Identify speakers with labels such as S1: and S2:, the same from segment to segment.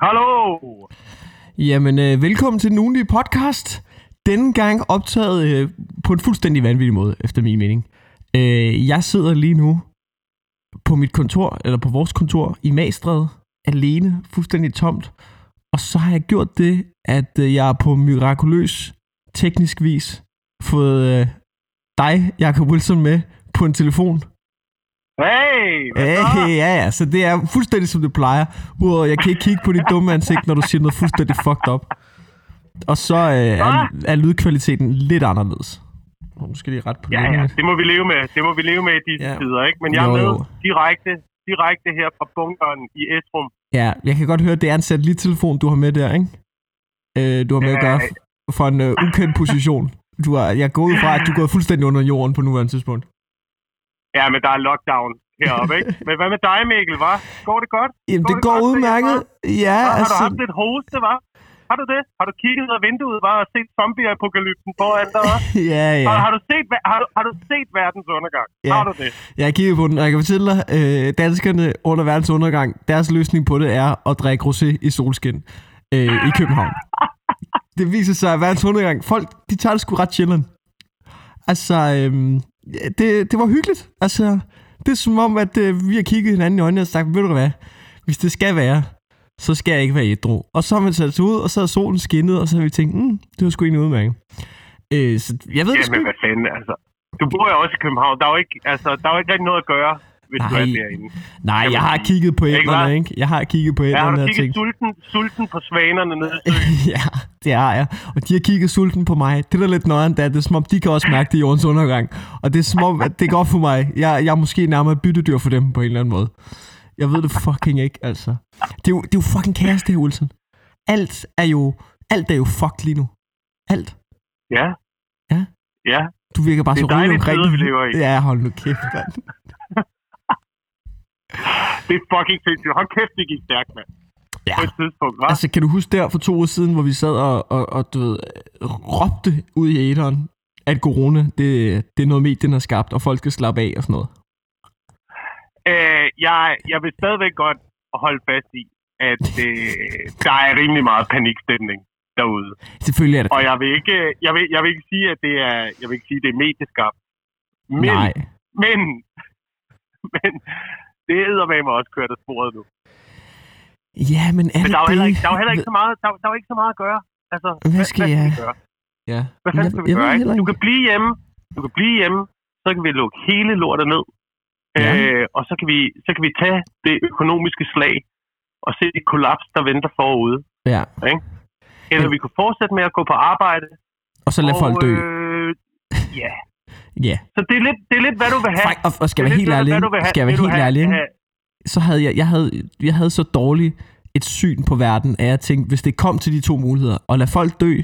S1: Hallo!
S2: Jamen, øh, velkommen til den ugenlige podcast. Denne gang optaget øh, på en fuldstændig vanvittig måde, efter min mening. Øh, jeg sidder lige nu på mit kontor, eller på vores kontor i Magstred, alene, fuldstændig tomt. Og så har jeg gjort det, at øh, jeg på mirakuløs teknisk vis fået øh, dig, Jacob Wilson, med på en telefon.
S1: Hey! Hvad
S2: Ja, ja, så det er fuldstændig som det plejer. Udover, jeg kan ikke kigge på dit dumme ansigt, når du siger noget fuldstændig fucked up. Og så øh, er, er lydkvaliteten lidt anderledes. Nu skal lige ret på
S1: Ja, ja, det må vi leve med. Det må vi leve med i disse
S2: Ja.
S1: tider, ikke? Men jeg er
S2: Jo,
S1: med
S2: jo.
S1: direkte, direkte her fra bunkeren i Esrum.
S2: Ja, jeg kan godt høre, at det er en satellittelefon, du har med der, ikke? Øh, du har med at
S1: Ja.
S2: gøre f- for en øh, ukendt position. Du har, jeg går ud fra, at du er gået fuldstændig under jorden på nuværende tidspunkt.
S1: Ja, men der er lockdown heroppe, ikke? Men hvad med dig, Mikkel, hva? Går det godt?
S2: Jamen,
S1: Går
S2: det
S1: det
S2: går
S1: godt
S2: udmærket. Ja,
S1: Hva? Har du
S2: altså...
S1: haft lidt hoste, hva? Har du det? Har du kigget ud af vinduet, hva? Og set zombie-apokalypsen foran dig, hva?
S2: Ja,
S1: Har,
S2: ja.
S1: har, du set, har, du, har du set verdens undergang?
S2: Ja.
S1: Har du det?
S2: Jeg har kigget på den, og jeg kan fortælle dig, øh, danskerne under verdens undergang, deres løsning på det er at drikke rosé i solskin øh, i København. Det viser sig, at verdens undergang, folk, de tager det sgu ret chillen. Altså, øh, det, det var hyggeligt. Altså, det er som om, at øh, vi har kigget hinanden i øjnene og sagt, ved du hvad, hvis det skal være, så skal jeg ikke være ædru. Og så har man sat sig ud, og så er solen skinnet, og så har vi tænkt, mm, det var sgu egentlig udmærket. Øh, så jeg ved det sgu
S1: Jamen,
S2: ikke.
S1: hvad fanden, altså. Du bor jo også i København. Der er jo ikke, altså, der er jo ikke rigtig noget at gøre, hvis du er
S2: Nej.
S1: derinde.
S2: Nej, jeg
S1: man
S2: har kigget på
S1: hva'?
S2: ikke? Jeg har kigget på
S1: Ja, har du kigget
S2: tænkt,
S1: sulten, sulten på svanerne nede
S2: ja, det har jeg. Og de har kigget sulten på mig. Det der er lidt nøjeren, det er, det er som om, de kan også mærke det i jordens undergang. Og det er som om, at det går for mig. Jeg, jeg er måske nærmere byttedyr for dem på en eller anden måde. Jeg ved det fucking ikke, altså. Det er jo, det er jo fucking kaos, det her, Wilson. Alt er jo, alt er jo fucked lige nu. Alt.
S1: Ja.
S2: Ja.
S1: Ja.
S2: Du virker bare
S1: Det er
S2: så rolig omkring
S1: tider, vi lever i.
S2: Ja, hold nu kæft, mand.
S1: Det er fucking sindssygt. Hold kæft, det gik stærkt, mand.
S2: Ja.
S1: På et tidspunkt, hva'?
S2: Altså, kan du huske der for to uger siden, hvor vi sad og, og, og du ved, råbte ud i æderen, at corona, det, det er noget medien har skabt, og folk skal slappe af og sådan noget?
S1: Øh, jeg, jeg vil stadigvæk godt holde fast i, at øh, der er rimelig meget panikstemning derude.
S2: Selvfølgelig er det
S1: Og jeg vil ikke, jeg vil, jeg vil ikke sige, at det er, jeg vil ikke sige, at det er medieskabt. Men,
S2: Nej.
S1: men, men, det er med mig også kørt af sporet nu.
S2: Ja, men er
S1: Men
S2: det
S1: der er jo heller ikke, der er jo heller ikke så meget, der, er- der er jo ikke så meget at gøre. Altså,
S2: Hvad skal
S1: hvad,
S2: jeg-
S1: vi gøre?
S2: Ja.
S1: Hvad fanden skal vi
S2: jeg
S1: gøre? Ikke? Du
S2: ikke.
S1: kan blive hjemme. Du kan blive hjemme. Så kan vi lukke hele lortet ned.
S2: Ja.
S1: Øh, og så kan, vi, så kan vi tage det økonomiske slag og se det kollaps, der venter forude.
S2: Ja.
S1: Eller
S2: Ja.
S1: vi kunne fortsætte med at gå på arbejde.
S2: Og så lad
S1: og,
S2: folk dø.
S1: Øh, ja.
S2: Ja.
S1: Så det er, lidt, det er lidt, hvad du vil have.
S2: Og, og skal jeg være helt ærlig, skal jeg være helt ærlig, så havde jeg, jeg havde, jeg havde så dårligt et syn på verden, at jeg tænkte, hvis det kom til de to muligheder, at lade folk dø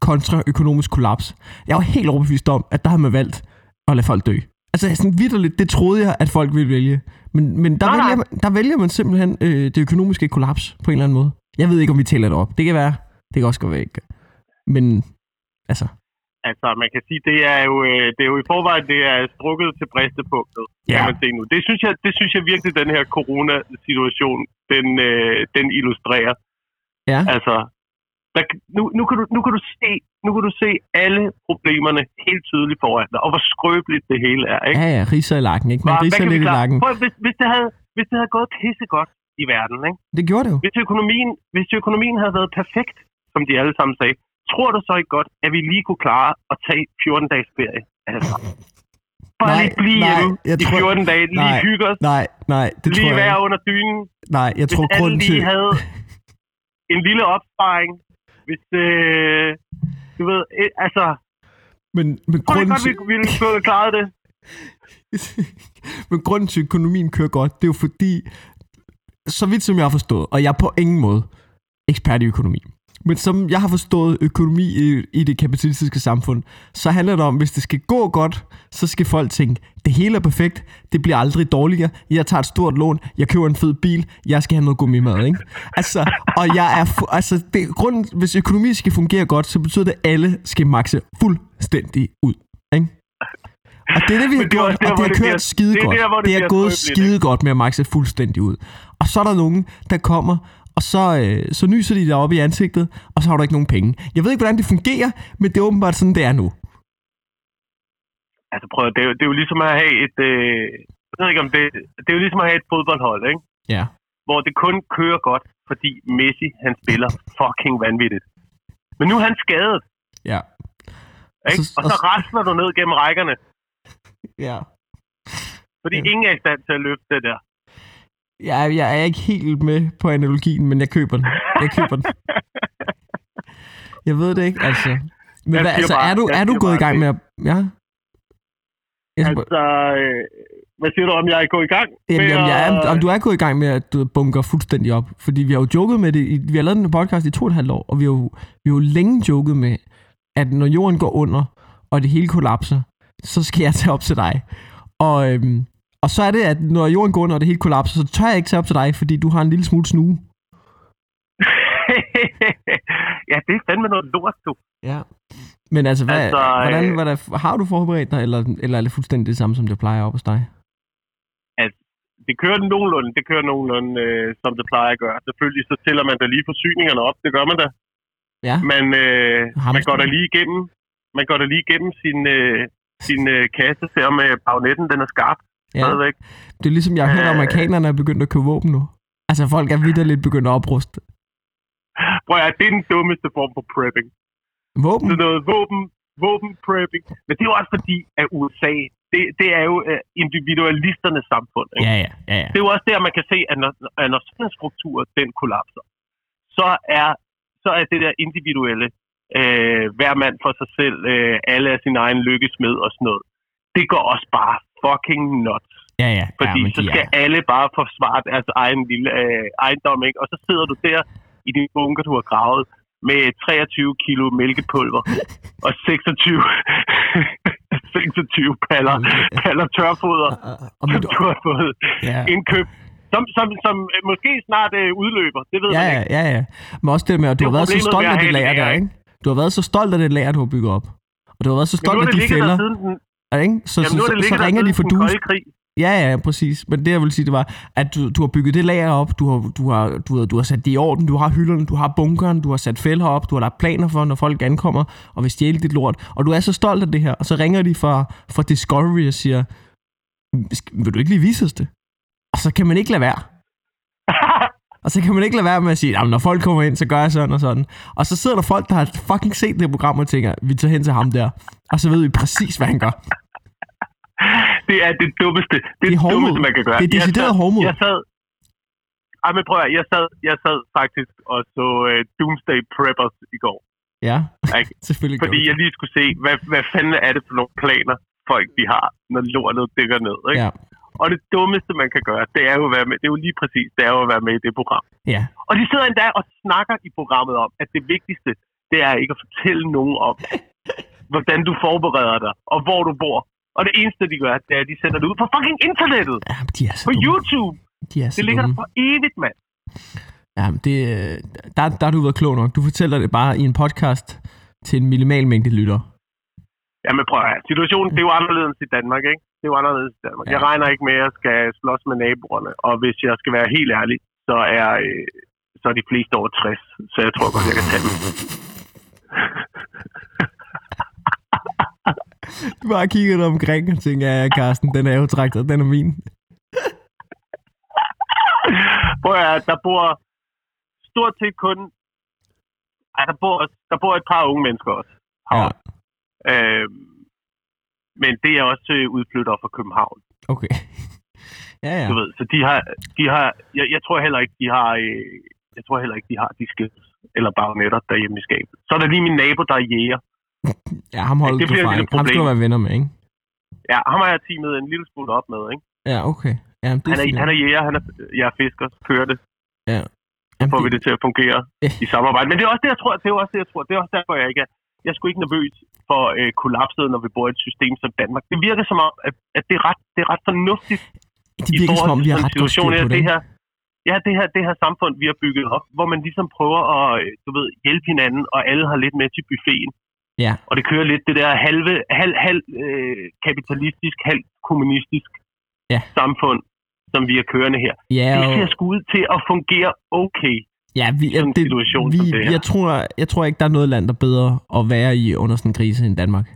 S2: kontra økonomisk kollaps, jeg var helt overbevist om, at der havde man valgt at lade folk dø. Altså sådan vidderligt, det troede jeg, at folk ville vælge. Men, men der,
S1: Nej,
S2: vælger
S1: nej.
S2: man, der vælger man simpelthen øh, det økonomiske kollaps på en eller anden måde. Jeg ved ikke, om vi tæller det op. Det kan være. Det kan også godt være ikke. Men altså,
S1: Altså, man kan sige, det er jo, øh, det er jo i forvejen, det er strukket til bristepunktet,
S2: Ja.
S1: kan man se nu. Det synes jeg, det synes jeg virkelig, den her coronasituation, den, øh, den illustrerer.
S2: ja.
S1: Altså, der, nu, nu, kan du, nu, kan du se, nu kan du se alle problemerne helt tydeligt foran dig, og hvor skrøbeligt det hele er. Ikke?
S2: Ja, ja, riser i lakken, ikke? Man riser lidt i lakken.
S1: Prøv, hvis, hvis, det havde, hvis det havde gået pissegodt i verden, ikke?
S2: Det gjorde det jo.
S1: Hvis økonomien, hvis økonomien havde været perfekt, som de alle sammen sagde, tror du så ikke godt, at vi lige kunne klare at tage 14 dages ferie? Altså, bare
S2: Nej,
S1: lige blive
S2: nej,
S1: hjemme
S2: jeg
S1: i
S2: tror-
S1: 14 dage, lige
S2: nej,
S1: hygge os,
S2: Nej, nej, det tror
S1: lige
S2: jeg
S1: være
S2: ikke.
S1: under dynen.
S2: Nej, jeg
S1: Hvis
S2: tror
S1: lige
S2: til...
S1: havde en lille opsparing, hvis, øh, du ved, øh, altså,
S2: Men, men
S1: tror
S2: grunden
S1: godt,
S2: til...
S1: vi, vi ville have klaret det?
S2: Men grunden til, at økonomien kører godt, det er jo fordi, så vidt som jeg har forstået, og jeg er på ingen måde ekspert i økonomi, men som jeg har forstået økonomi i, i det kapitalistiske samfund, så handler det om, hvis det skal gå godt, så skal folk tænke, det hele er perfekt, det bliver aldrig dårligere, jeg tager et stort lån, jeg køber en fed bil, jeg skal have noget gummimad, ikke? Altså, og jeg er, altså, det, grunden, hvis økonomi skal fungere godt, så betyder det, at alle skal makse fuldstændig ud, ikke? Og det er det, vi har
S1: det
S2: gjort,
S1: der,
S2: og det har
S1: det
S2: kørt skide
S1: det er
S2: godt.
S1: der, hvor det
S2: Det er gået skide godt med at maxe fuldstændig ud. Og så er der nogen, der kommer og så, øh, så nyser de dig op i ansigtet, og så har du ikke nogen penge. Jeg ved ikke, hvordan det fungerer, men det er åbenbart sådan, det er nu.
S1: Altså prøv, det er, jo, det er jo ligesom at have et... Øh, jeg ved ikke om det... Det er jo ligesom at have et fodboldhold, ikke?
S2: Ja.
S1: Hvor det kun kører godt, fordi Messi, han spiller fucking vanvittigt. Men nu er han skadet,
S2: Ja.
S1: ikke?
S2: så-
S1: Og så
S2: og-
S1: rasler du ned gennem rækkerne,
S2: Ja.
S1: fordi
S2: Ja.
S1: ingen er i stand til at løfte det der.
S2: Jeg, jeg er ikke helt med på analogien, men jeg køber den. Jeg køber den. Jeg ved det ikke, altså. Men
S1: Jeg
S2: hvad, altså,
S1: bare-
S2: er du, er du gået i gang
S1: det.
S2: med at... Ja? Jeg
S1: Altså, øh, hvad siger du, om jeg er gået i gang?
S2: Jamen,
S1: med
S2: jamen, jeg er, om du er gået i gang med at du bunker fuldstændig op. Fordi vi har jo joket med det. I, vi har lavet den podcast i to og et halvt år, og vi har jo, vi har jo længe joket med, at når jorden går under, og det hele kollapser, så skal jeg tage op til dig. Og, øhm, og så er det, at når jorden går under, og det hele kollapser, så tør jeg ikke tage op til dig, fordi du har en lille smule snue.
S1: ja, det er fandme noget lort, du.
S2: Ja. Men altså, hvad,
S1: Altså,
S2: altså
S1: øh,
S2: hvordan, hvad der, har du forberedt dig, eller, eller er det fuldstændig det samme, som det plejer op hos dig?
S1: Det kører nogenlunde, det kører nogenlunde, øh, som det plejer at gøre. Selvfølgelig så tæller man da lige forsyningerne op, det gør man da.
S2: Ja.
S1: Men øh,
S2: Hamster.
S1: man går da lige igennem, man går da lige igennem sin, øh, sin øh, kasse, ser om øh, bagnetten den er skarp
S2: Ja.
S1: stadigvæk.
S2: Det er ligesom, jeg har hørt, at
S1: Øh.
S2: amerikanerne er begyndt at købe våben nu. Altså, folk er vidderligt begyndt at opruste.
S1: Prøv at, det er den dummeste form for prepping.
S2: Våben?
S1: Sådan noget våben, våben prepping. Men det er jo også fordi, at USA, det, det er jo øh, individualisternes samfund. Ikke?
S2: Ja, ja, ja, ja.
S1: Det er jo også der, man kan se, at når, at når sådan en struktur, den kollapser, så er, så er det der individuelle, øh, hver mand for sig selv, øh, alle er sin egen lykkesmed og sådan noget, det går også bare fucking nuts.
S2: Ja, ja.
S1: Fordi
S2: ja, men
S1: så skal
S2: er,
S1: alle bare forsvare deres egen lille øh, ejendom, ikke? Og så sidder du der i din bunker, du har gravet, med 23 kilo mælkepulver og 26, 26 paller, paller tørfoder,
S2: og, og med,
S1: som du har fået
S2: ja,
S1: indkøbt, som, som, som måske snart øh, udløber. Det ved
S2: ja,
S1: man
S2: ja,
S1: ikke.
S2: ja, ja. Men også det med, at du
S1: Det
S2: har været så stolt af det lager der, ikke? Du har været så stolt af det lager, du har bygget op. Og du har været så stolt af de fælder,
S1: siden den,
S2: ikke? Så,
S1: jamen,
S2: så, så, så, ringer de for
S1: krig.
S2: Ja, ja, præcis. Men det, jeg vil sige, det var, at du, du har bygget det lager op, du har, du, har, du, har, du har sat det i orden, du har hylderne, du har bunkeren, du har sat fælder op, du har lagt planer for, når folk ankommer og vil stjæle dit lort. Og du er så stolt af det her, og så ringer de fra, fra Discovery og siger, "Sk- vil du ikke lige vise os det? Og så kan man ikke lade være. Og så kan man ikke lade være med at sige, "Jamen, når folk kommer ind, så gør jeg sådan og sådan. Og så sidder der folk, der har fucking set det program og tænker, vi tager hen til ham der. Og så ved vi præcis, hvad han gør.
S1: det er det dummeste, det,
S2: Det er
S1: dummeste, man kan gøre.
S2: Det er decideret
S1: jeg sad,
S2: hovmod.
S1: Jeg sad, ej, men prøv at, jeg sad, jeg sad faktisk og så uh, Doomsday Preppers i går.
S2: Ja,
S1: Ikke?
S2: selvfølgelig
S1: Fordi jeg lige skulle se, hvad, hvad fanden er det for nogle planer, folk de har, når lortet dykker ned. Ikke?
S2: Ja,
S1: Og det dummeste, man kan gøre, det er jo at være med. Det er jo lige præcis, det er jo at være med i det program.
S2: ja.
S1: Og de sidder endda og snakker i programmet om, at det vigtigste, det er ikke at fortælle nogen om, hvordan du forbereder dig, og hvor du bor. Og det eneste, de gør, det er, at de sender det ud på fucking internettet.
S2: ja de er så
S1: På
S2: dumme.
S1: YouTube.
S2: De er så
S1: Det ligger der
S2: dumme.
S1: for evigt, mand.
S2: Ja, men det, øh, der, der har du været klog nok. Du fortæller det bare i en podcast til en minimal mængde lytter.
S1: Jamen prøv at. Situationen, det er jo anderledes i Danmark, ikke? Det er jo anderledes i Danmark.
S2: Ja.
S1: Jeg regner ikke med, at jeg skal slås med naboerne. Og hvis jeg skal være helt ærlig, så er, øh, så er de fleste over 60. Så jeg tror godt, jeg kan tage dem.
S2: Du bare kigger omkring og tænker, ja, Carsten, den er jo traktet, den er min.
S1: Prøv at der bor stort set kun... Ej, der bor, der bor et par unge mennesker også.
S2: Ja,
S1: Øh, men det er også øh, udflyttere fra København.
S2: okay. Ja, ja.
S1: Du ved, så de har, de har jeg, jeg tror heller ikke, de har, øh, jeg tror heller ikke, de har de skills eller bagnetter derhjemme i skabet. Så er der lige min nabo, der er jæger.
S2: Ja, ham holder
S1: det
S2: du fra, ikke? Ham skal du være venner med, ikke?
S1: Ja, ham har jeg teamet en lille smule op med, ikke?
S2: Ja, okay. Ja, det
S1: Han er,
S2: fint.
S1: han er jæger, han er, jeg er fisker, kører det,
S2: Ja. Jamen,
S1: får vi det til at fungere
S2: Ja.
S1: i samarbejde. Men det er også det, jeg tror, det er også det, jeg tror. Det er også derfor, jeg ikke er, jeg er sgu ikke nervøs for øh, kollapset, når vi bor i et system som Danmark. Det virker som om, at, at det, er ret, det er ret fornuftigt
S2: Det
S1: i
S2: virker som om, vi har ret godt styr
S1: situation,
S2: på det.
S1: det her, ja, det her, det her samfund, vi har bygget op, hvor man ligesom prøver at øh, du ved, hjælpe hinanden, og alle har lidt med til buffeten.
S2: Ja.
S1: Og det kører lidt det der halve, halv, halv øh, kapitalistisk, halv kommunistisk
S2: Ja.
S1: samfund, som vi er kørende her.
S2: Ja,
S1: Det
S2: og,
S1: ser sgu ud til at fungere okay.
S2: Ja, vi,
S1: sådan en
S2: det,
S1: situation
S2: vi,
S1: som det her.
S2: jeg, tror, jeg tror ikke, der er noget land, der er bedre at være i under sådan en krise end Danmark.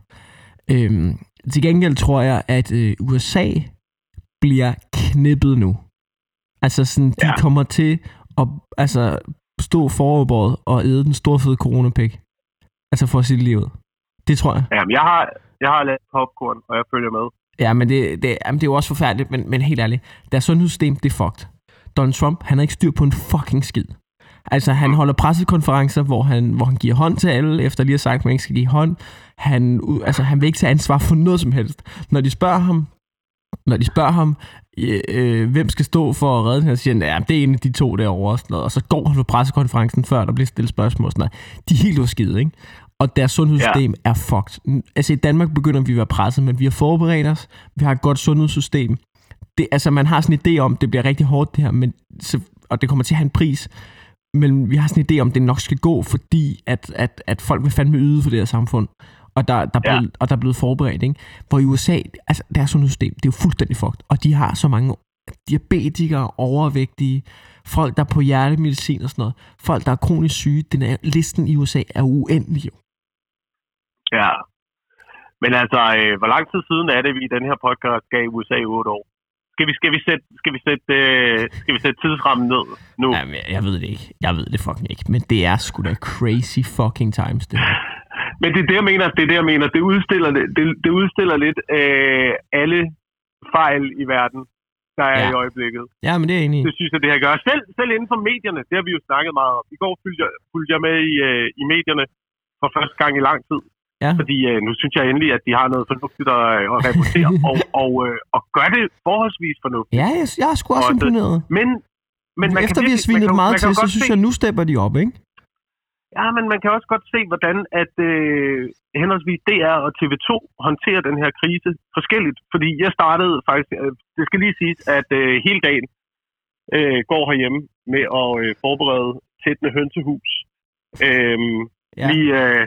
S2: Øhm, til gengæld tror jeg, at øh, USA bliver knippet nu. Altså sådan, de
S1: Ja.
S2: kommer til at altså, stå foroverbåret og æde den store fede coronapæk. Altså for sit liv. Det tror jeg.
S1: Jamen, jeg har, jeg har lavet popcorn, og jeg følger med.
S2: Ja, men det, det, jamen, det er jo også forfærdeligt, men, men helt ærligt. Deres sundhedssystem, det er fucked. Donald Trump, han har ikke styr på en fucking skid. Altså, han holder pressekonferencer, hvor han, hvor han giver hånd til alle, efter lige at sagt, at man ikke skal give hånd. Han, altså, han vil ikke tage ansvar for noget som helst. Når de spørger ham, når de spørger ham, øh, øh, hvem skal stå for at redde den her, så siger han, ja, det er en af de to derovre, og, sådan noget. og så går han på pressekonferencen, før der bliver stillet spørgsmål. Sådan noget. De er helt uskide, ikke? Og deres sundhedssystem ja. er fucked. Altså i Danmark begynder vi at være presset, men vi har forberedt os. Vi har et godt sundhedssystem. Det, altså man har sådan en idé om, det bliver rigtig hårdt det her, men, så, og det kommer til at have en pris. Men vi har sådan en idé om, det nok skal gå, fordi at, at, at folk vil fandme yde for det her samfund. Og der, der, er
S1: Ja.
S2: blevet, og der er blevet forberedt, ikke? Hvor i USA, altså deres sundhedssystem, det er jo fuldstændig fucked. Og de har så mange diabetikere, overvægtige, folk, der er på hjertemedicin og sådan noget. Folk, der er kronisk syge. Den er, listen i USA er uendelig, jo.
S1: Ja. Men altså, øh, hvor lang tid siden er det, vi i den her podcast gav USA 8 år? Skal vi, skal vi sætte, skal vi sætte, øh, skal vi sætte tidsrammen ned nu?
S2: Jamen, jeg, jeg ved det ikke. Jeg ved det fucking ikke. Men det er sgu da crazy fucking times, det her.
S1: Men det er det, jeg mener. Det er det, jeg mener. Det udstiller, det, det, udstiller lidt øh, alle fejl i verden, der er
S2: Ja.
S1: i øjeblikket.
S2: Ja, men det er enig.
S1: Det synes jeg, det her gør. Selv, selv inden for medierne, det har vi jo snakket meget om. I går fulgte jeg, fulgte jeg med i, øh, i medierne for første gang i lang tid.
S2: Ja.
S1: Fordi øh, nu synes jeg endelig, at de har noget fornuftigt at, øh, at rapportere, og, og, øh, og gør det forholdsvis fornuftigt.
S2: Ja, jeg, jeg er sgu også
S1: Og det-
S2: imponeret.
S1: Men, men man
S2: Efter
S1: kan
S2: vi har svinet
S1: man kan,
S2: meget
S1: man kan
S2: til,
S1: jo
S2: så
S1: godt
S2: synes
S1: se,
S2: jeg, nu stepper de op, ikke?
S1: Ja, men man kan også godt se, hvordan at øh, henholdsvis DR og TV2 håndterer den her krise forskelligt. Fordi jeg startede faktisk, øh, det skal lige siges, at øh, hele dagen øh, går herhjemme med at øh, forberede tættende hønsehus. Øhm,
S2: Ja.
S1: Lige, øh,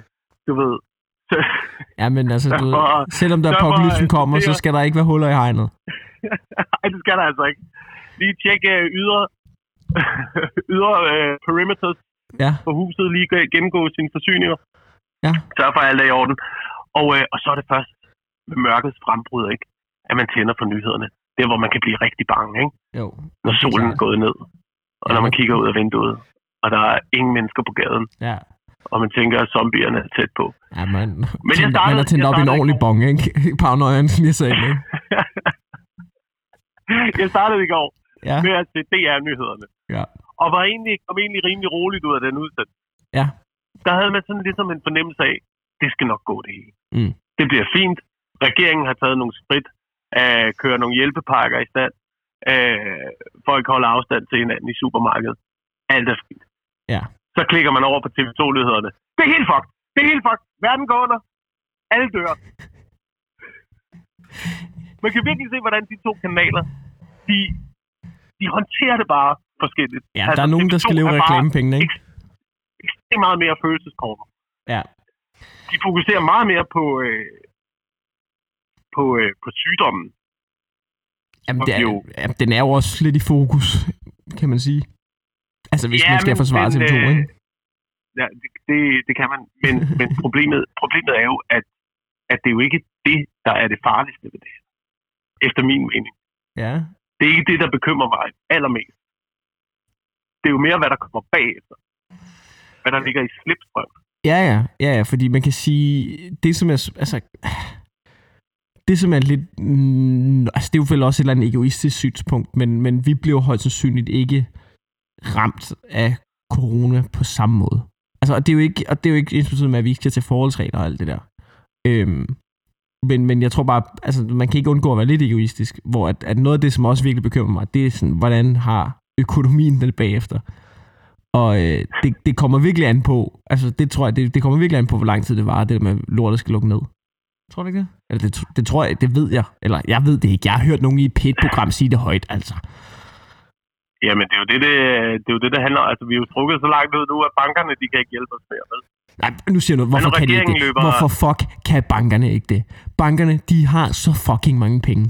S1: du ved, så,
S2: Ja, men altså, du,
S1: Derfor-
S2: selvom der apokalypsen kommer, så skal der ikke være huller i hegnet.
S1: Ej, det skal der altså ikke. Lige tjekke øh, ydre, ydre øh, perimeters
S2: Ja,
S1: på huset, lige gå- gennemgå sine forsyninger.
S2: Ja.
S1: Sørg for, at alt er i orden. Og, øh, og så er det først med mørkets frembrud, ikke? at man tænder for nyhederne. Det er, hvor man kan blive rigtig bange, ikke?
S2: jo.
S1: når solen er gået ned. Og
S2: Ja,
S1: når man kigger ud af vinduet, og der er ingen mennesker på gaden,
S2: Ja.
S1: Og man tænker, at zombierne er tæt på.
S2: Ja, man,
S1: Men jeg
S2: man
S1: startede-
S2: har tændt
S1: jeg
S2: op i en ordentlig bong, ikke? Paranoiaen, som jeg sagde, ikke?
S1: jeg startede i går
S2: Ja,
S1: med at se DR-nyhederne.
S2: ja.
S1: Og var egentlig, kom egentlig rimelig roligt ud af den udsendelse.
S2: Ja.
S1: Der havde man sådan ligesom en fornemmelse af, det skal nok gå det hele.
S2: Mm.
S1: Det bliver fint. Regeringen har taget nogle skridt at køre nogle hjælpepakker i stand. Øh, folk holder afstand til hinanden i supermarkedet. Alt er fint.
S2: Ja.
S1: Så klikker man over på TV2-nyhederne. Det er helt fucked. Det er helt fucked. Verden går under. Alle dør. Man kan virkelig se, hvordan de to kanaler, de, de håndterer det bare forskelligt.
S2: Ja, der er nogen, der
S1: TV2
S2: skal leve
S1: bare
S2: reklamepengene, ikke?
S1: ekstremt meget mere følelseskorter.
S2: Ja.
S1: De fokuserer meget mere på, øh, på, øh, på sygdommen.
S2: Jamen, det er,
S1: jo.
S2: jamen, den er jo også lidt i fokus, kan man sige. Altså, hvis
S1: Ja,
S2: man skal
S1: men-
S2: forsvare
S1: men,
S2: TV2,
S1: øh,
S2: ikke?
S1: Ja, det, det, det kan man. Men, men problemet, problemet er jo, at, at det er jo ikke det, der er det farligste ved det. Efter min mening.
S2: Ja.
S1: Det er ikke det, der bekymrer mig allermest. Det er jo mere, hvad der kommer bagefter. Hvad der ligger i slipstrøm.
S2: Ja, ja, ja, ja, fordi man kan sige, det som er, altså, det som er lidt, mm, altså det er jo vel også et eller andet egoistisk synspunkt, men, men vi bliver højst sandsynligt ikke ramt af corona på samme måde. Altså, og det er jo ikke, og det er jo ikke ens med, at vi ikke skal til forholdsregler og alt det der. Øhm, men, men jeg tror bare, altså man kan ikke undgå at være lidt egoistisk, hvor at, at noget af det, som også virkelig bekymrer mig, det er sådan, hvordan har økonomien den bagefter. Og øh, det, det kommer virkelig an på, altså det tror jeg, det, det kommer virkelig an på, hvor lang tid det var, det der med lortet skal lukke ned. Tror du ikke det? Eller det, det tror jeg, det ved jeg. Eller jeg ved det ikke. Jeg har hørt nogen i et PET-program sige det højt, altså.
S1: Jamen, det er jo det, det, det, er jo det, det handler om. Altså, vi er jo trukket så langt ud nu, at bankerne, de kan ikke hjælpe os mere, vel?
S2: Nej, nu siger noget. Hvorfor kan de ikke det?
S1: løber-
S2: Hvorfor fuck kan bankerne ikke det? Bankerne, de har så fucking mange penge.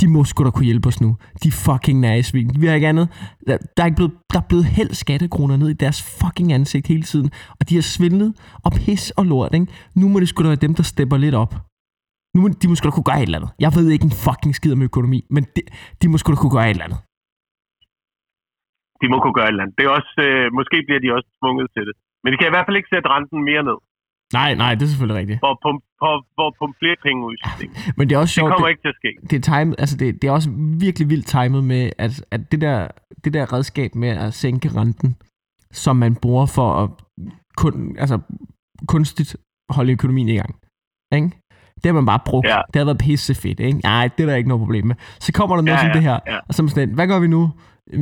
S2: de må sgu da kunne hjælpe os nu. De fucking næsvin. Vi har ikke andet. Der, der, er ikke blevet, der er blevet hældt skattekroner ned i deres fucking ansigt hele tiden. Og de har svindlet og pis og lort, ikke? Nu må det sgu da være dem, der stepper lidt op. Nu må de måske da kunne gøre et eller andet. Jeg ved ikke en fucking skid om økonomi, men de, de må sgu da kunne gøre et eller andet.
S1: De må kunne gøre et eller andet. Det er også, øh, måske bliver de også tvunget til det. Men de kan i hvert fald ikke sætte renten mere ned.
S2: Nej, nej, det er selvfølgelig rigtigt.
S1: Pumpe, for, for at pumpe flere penge ud i systemet.
S2: Men det er også
S1: Det
S2: sjovt,
S1: kommer
S2: det,
S1: ikke til at ske.
S2: det, er timet, altså det, det er også virkelig vildt timet med, at, at det, der, det der redskab med at sænke renten, som man bruger for at kun, altså, kunstigt holde økonomien i gang. Ikke? Det har man bare brugt.
S1: Ja.
S2: Det har været pisse fedt. Ikke? Nej, det er der ikke noget problem med. Så kommer der noget
S1: Ja,
S2: som
S1: ja,
S2: det her,
S1: ja.
S2: og så sådan, hvad gør vi nu?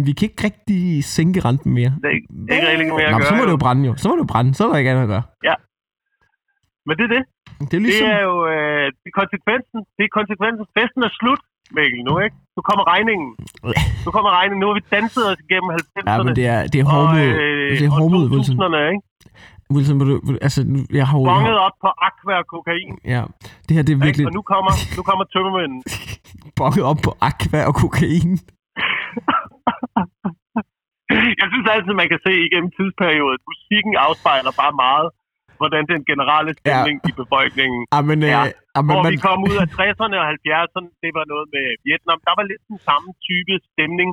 S2: Vi kan ikke rigtig sænke renten mere.
S1: Det er ikke, det er ikke rigtig mere
S2: Nå,
S1: at gøre.
S2: så må det
S1: jo.
S2: brænde jo. Så må det jo brænde. Så er der ikke andet at gøre.
S1: Men det er det.
S2: Det er ligesom...
S1: Det er jo øh, det er konsekvensen. Det er konsekvensen. Festen er slut, Mikkel, nu, ikke? Nu kommer regningen. Nu kommer regningen. Nu har vi danset os igennem 90'erne.
S2: Ja, men det er, det er hårdmod. det er hårdmod, Wilson.
S1: 2000'erne, ikke?
S2: Wilson, vil du, vil, altså, jeg har.
S1: Bonget op på aqua og kokain.
S2: Ja, det her det er virkelig
S1: Og nu kommer, nu kommer tømmermænden.
S2: bonget op på aqua og kokain.
S1: Jeg synes altid, man kan se igennem tidsperioden. Musikken afspejler bare meget, hvordan den generelle stemning ja. i befolkningen Ja.
S2: øh, ah, men,
S1: Hvor
S2: man,
S1: vi kom ud af 60'erne og 70'erne, det var noget med Vietnam. Der var lidt den samme type stemning,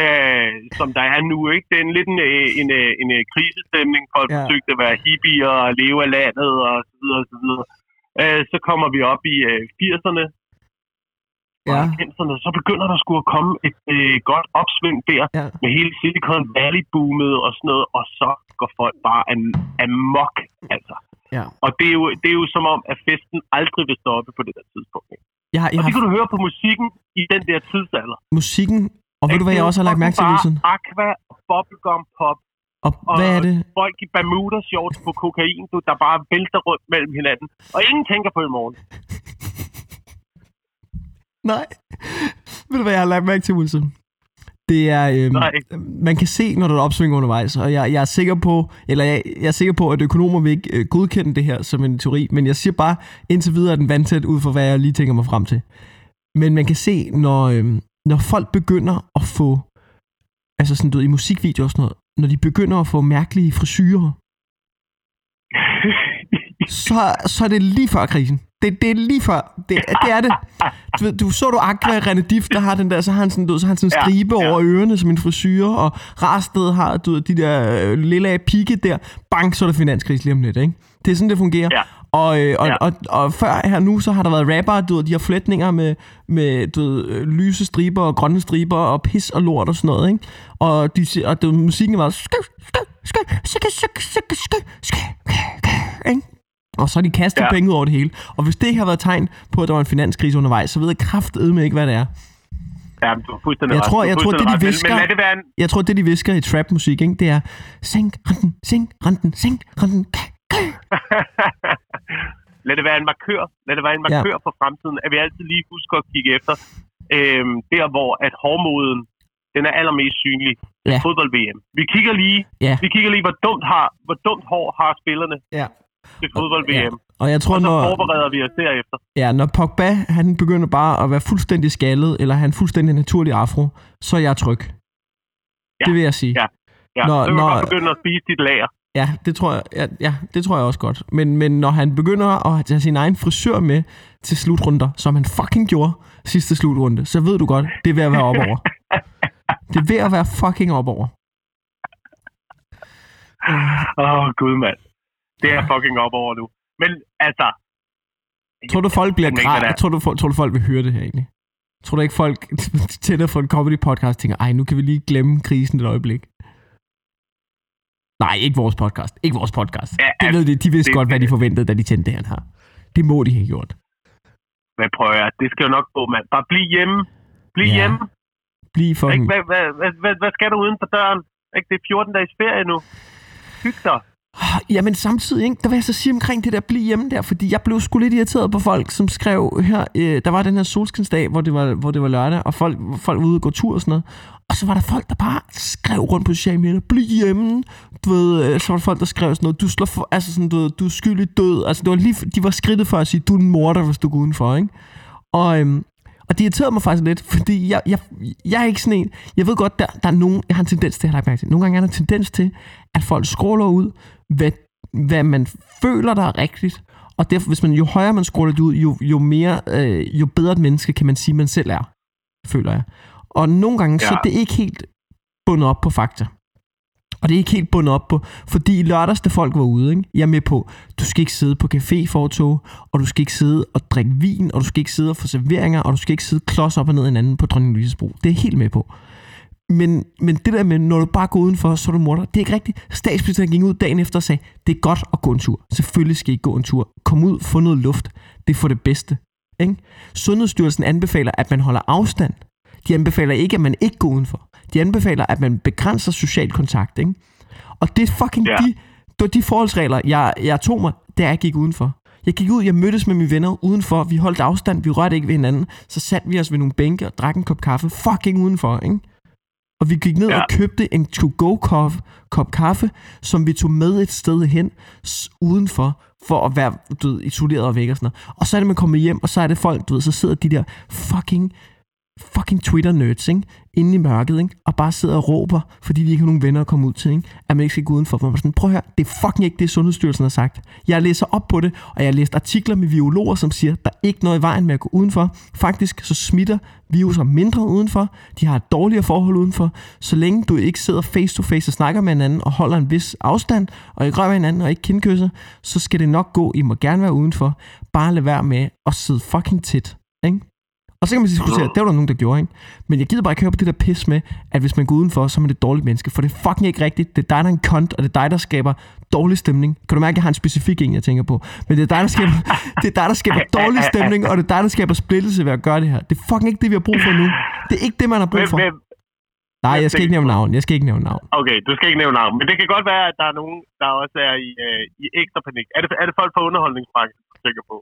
S1: øh, som der er nu. ikke. Det er en lidt en, øh, en, øh, en, en krisestemning. Folk
S2: Ja.
S1: forsøgte at være hippier og leve af landet og så videre og så videre. Øh, så kommer vi op i øh, 80'erne
S2: ja,
S1: og 90'erne, så begynder der skulle at komme et øh, godt opsving der
S2: ja.
S1: med hele Silicon Valley-boomet og sådan noget, og så går folk bare am- amok, altså.
S2: Ja.
S1: Og det er, jo, det er jo som om, at festen aldrig vil stoppe på det der tidspunkt. ikke?
S2: Jeg, har- jeg
S1: Og det
S2: har
S1: kan du høre på musikken i den der tidsalder.
S2: musikken, og ved du hvad jeg også har lagt mærke til, Wilson?
S1: Aqua, bubblegum pop,
S2: Og
S1: og
S2: hvad er det?
S1: folk i Bermuda shorts på kokain, du, der bare vælter rundt mellem hinanden. Og ingen tænker på i morgen.
S2: Nej. Ved du hvad jeg har lagt mærke til, Wilson? Det er, øhm,
S1: Nej.
S2: man kan se, når der er opsving undervejs, og jeg, jeg er sikker på, eller jeg, jeg er sikker på, at økonomer vil ikke øh, godkende det her som en teori, men jeg siger bare, indtil videre er den vandtæt ud fra, hvad jeg lige tænker mig frem til. Men man kan se, når, øhm, når folk begynder at få, altså sådan du ved, i musikvideoer og sådan noget, når de begynder at få mærkelige frisyrer, så, så er det lige før krisen. Det, det er lige før. Det, det er det. Du, ved, du så du Aqua René Diff, der har den der, så har han sådan, du, så har han sådan en
S1: Ja,
S2: stribe
S1: ja.
S2: over ørerne som en frisyr, og Rarsted har du, ved, de der øh, lille af pigge der. Bang, så er der finanskrise lige om lidt, ikke? Det er sådan, det fungerer.
S1: Ja.
S2: Og, øh, og,
S1: Ja.
S2: ja. og, og, og, før her nu, så har der været rapper, du ved, de har flætninger med, med du ved, øh, lyse striber og grønne striber og pis og lort og sådan noget, ikke? Og, de, og ved, musikken var... Ikke? Og så har de kastet ja. Penge ud over det hele. Og hvis det ikke har været tegn på, at der var en finanskrise undervejs, så ved jeg kraftedeme ikke, hvad det er.
S1: Ja, du har fuldstændig
S2: Jeg tror- jeg tror, det, de visker-
S1: Men det en,
S2: Jeg tror, det de visker i trap-musik, ikke, det er Sænk renten, sænk renten, sænk renten.
S1: lad det være en markør. Lad det være en markør ja. for fremtiden, at vi altid lige husker at kigge efter øhm, der, hvor at hårdmoden den er allermest synlig.
S2: Ja.
S1: Fodbold-VM. Vi kigger lige,
S2: Ja.
S1: vi kigger lige, hvor dumt, har, hvor dumt hår har spillerne
S2: Ja.
S1: Til fodbold-VM.
S2: Og jeg tror,
S1: Og så
S2: når,
S1: forbereder vi os derefter.
S2: ja, når Pogba han begynder bare at være fuldstændig skaldet, eller han fuldstændig naturlig afro, så er jeg tryg.
S1: Ja.
S2: Det vil jeg sige.
S1: Ja. Ja,
S2: Når-
S1: så kan
S2: når-
S1: godt begynde at spise dit lager.
S2: Ja, det tror jeg, ja, ja, det tror jeg også godt. Men, men når han begynder at tage sin egen frisør med til slutrunder, som han fucking gjorde sidste slutrunde, så ved du godt, det er ved at være op over. Det er ved at være fucking op over.
S1: Åh, oh, gud mand. Det er fucking op over nu. Men altså...
S2: Tror du, folk bliver græd? Tror du, folk- tror du, folk vil høre det her egentlig? Tror du ikke, folk tænder for en comedy podcast tænker, ej, nu kan vi lige glemme krisen et øjeblik? Nej, ikke vores podcast. Ikke vores podcast.
S1: Ja,
S2: det ved de. De vidste
S1: det-
S2: godt, hvad de forventede, da de tændte det her. Det må de have gjort.
S1: Hvad prøver jeg? Det skal jo nok gå, mand. Bare bliv hjemme. Bliv
S2: Ja.
S1: hjemme.
S2: Bliv
S1: Ikke?
S2: fucking...
S1: Hvad, hvad, hvad, hvad, hvad skal du uden for døren? Ikke? Det er 14 dages ferie nu. Hyg dig.
S2: Jamen samtidig, ikke, der vil jeg så sige omkring det der blive hjemme der, fordi jeg blev sgu lidt irriteret på folk, som skrev her, øh, der var den her solskinsdag, hvor det var, hvor det var lørdag, og folk, folk var ude og gå tur og sådan noget, og så var der folk, der bare skrev rundt på sociale medier, bliv hjemme, du ved, øh, så var der folk, der skrev sådan noget, du slår for, altså sådan, du, ved, du er skyldig død, altså det var lige, de var skridtet for at sige, du er en morder, hvis du går udenfor, ikke? Og, øhm, Og det irriterede mig faktisk lidt, fordi jeg, jeg, jeg er ikke sådan en... Jeg ved godt, der, der er nogen... Jeg har en tendens til, jeg har lagt mærke til. Nogle gange er der en tendens til, at folk scroller ud, hvad, hvad man føler, der er rigtigt. Og derfor, hvis man, jo højere man scroller det ud, jo, jo, mere, øh, jo bedre et menneske kan man sige, man selv er, føler jeg. Og nogle gange, ja. så er det ikke helt bundet op på fakta. Og det er ikke helt bundet op på, fordi i lørdags, da folk var ude, ikke? jeg er med på, du skal ikke sidde på café fortog, og du skal ikke sidde og drikke vin, og du skal ikke sidde og få serveringer, og du skal ikke sidde klods op og ned i hinanden på Dronning Louise's bro. Det er jeg helt med på. Men, men det der med, når du bare går udenfor, så er du morder, det er ikke rigtigt. Statsministeren gik ud dagen efter og sagde, det er godt at gå en tur. Selvfølgelig skal I gå en tur. Kom ud, få noget luft. Det er for det bedste. Ikke? Sundhedsstyrelsen anbefaler, at man holder afstand. De anbefaler ikke, at man ikke går udenfor. De anbefaler, at man begrænser social kontakt. Ikke? Og det er fucking ja. de, det var de forholdsregler, jeg, jeg tog mig, da jeg gik udenfor. Jeg gik ud, jeg mødtes med mine venner udenfor, vi holdt afstand, vi rørte ikke ved hinanden, så satte vi os ved nogle bænke og drak en kop kaffe, fucking udenfor, ikke? Og vi gik ned ja. og købte en to-go kop kaffe, som vi tog med et sted hen udenfor, for at være du ved, isoleret og væk og sådan noget. Og så er det, man kommer hjem, og så er det folk, du ved, så sidder de der fucking fucking Twitter-nerds, ikke? Inde i mørket, ikke? Og bare sidder og råber, fordi de ikke har nogen venner at komme ud til, ikke? At man ikke skal gå udenfor. Man sådan, prøv her, det er fucking ikke det, Sundhedsstyrelsen har sagt. Jeg læser op på det, og jeg har læst artikler med biologer, som siger, der er ikke noget i vejen med at gå udenfor. Faktisk så smitter viruser mindre udenfor. De har et dårligere forhold udenfor. Så længe du ikke sidder face to face og snakker med hinanden og holder en vis afstand, og ikke rører hinanden og ikke kindkysser, så skal det nok gå. I må gerne være udenfor. Bare lad være med at sidde fucking tæt. Ikke? Og så kan man diskutere, det var der nogen, der gjorde, ikke? Men jeg gider bare ikke høre på det der pis med, at hvis man går udenfor, så er man et dårligt menneske. For det er fucking ikke rigtigt. Det er dig, der er en kont, og det er dig, der skaber dårlig stemning. Kan du mærke, at jeg har en specifik en, jeg tænker på? Men det er dig, der skaber, det er dig, der skaber dårlig stemning, og det er dig, der skaber splittelse ved at gøre det her. Det er fucking ikke det, vi har brug for nu. Det er ikke det, man har brug for. Nej, jeg skal ikke nævne navn. Jeg skal ikke nævne navn.
S1: Okay, du skal ikke nævne navn. Men det kan godt være, at der er nogen, der også er i, øh, i ekstra panik. Er det, er det folk fra underholdningsbranchen, du tænker på?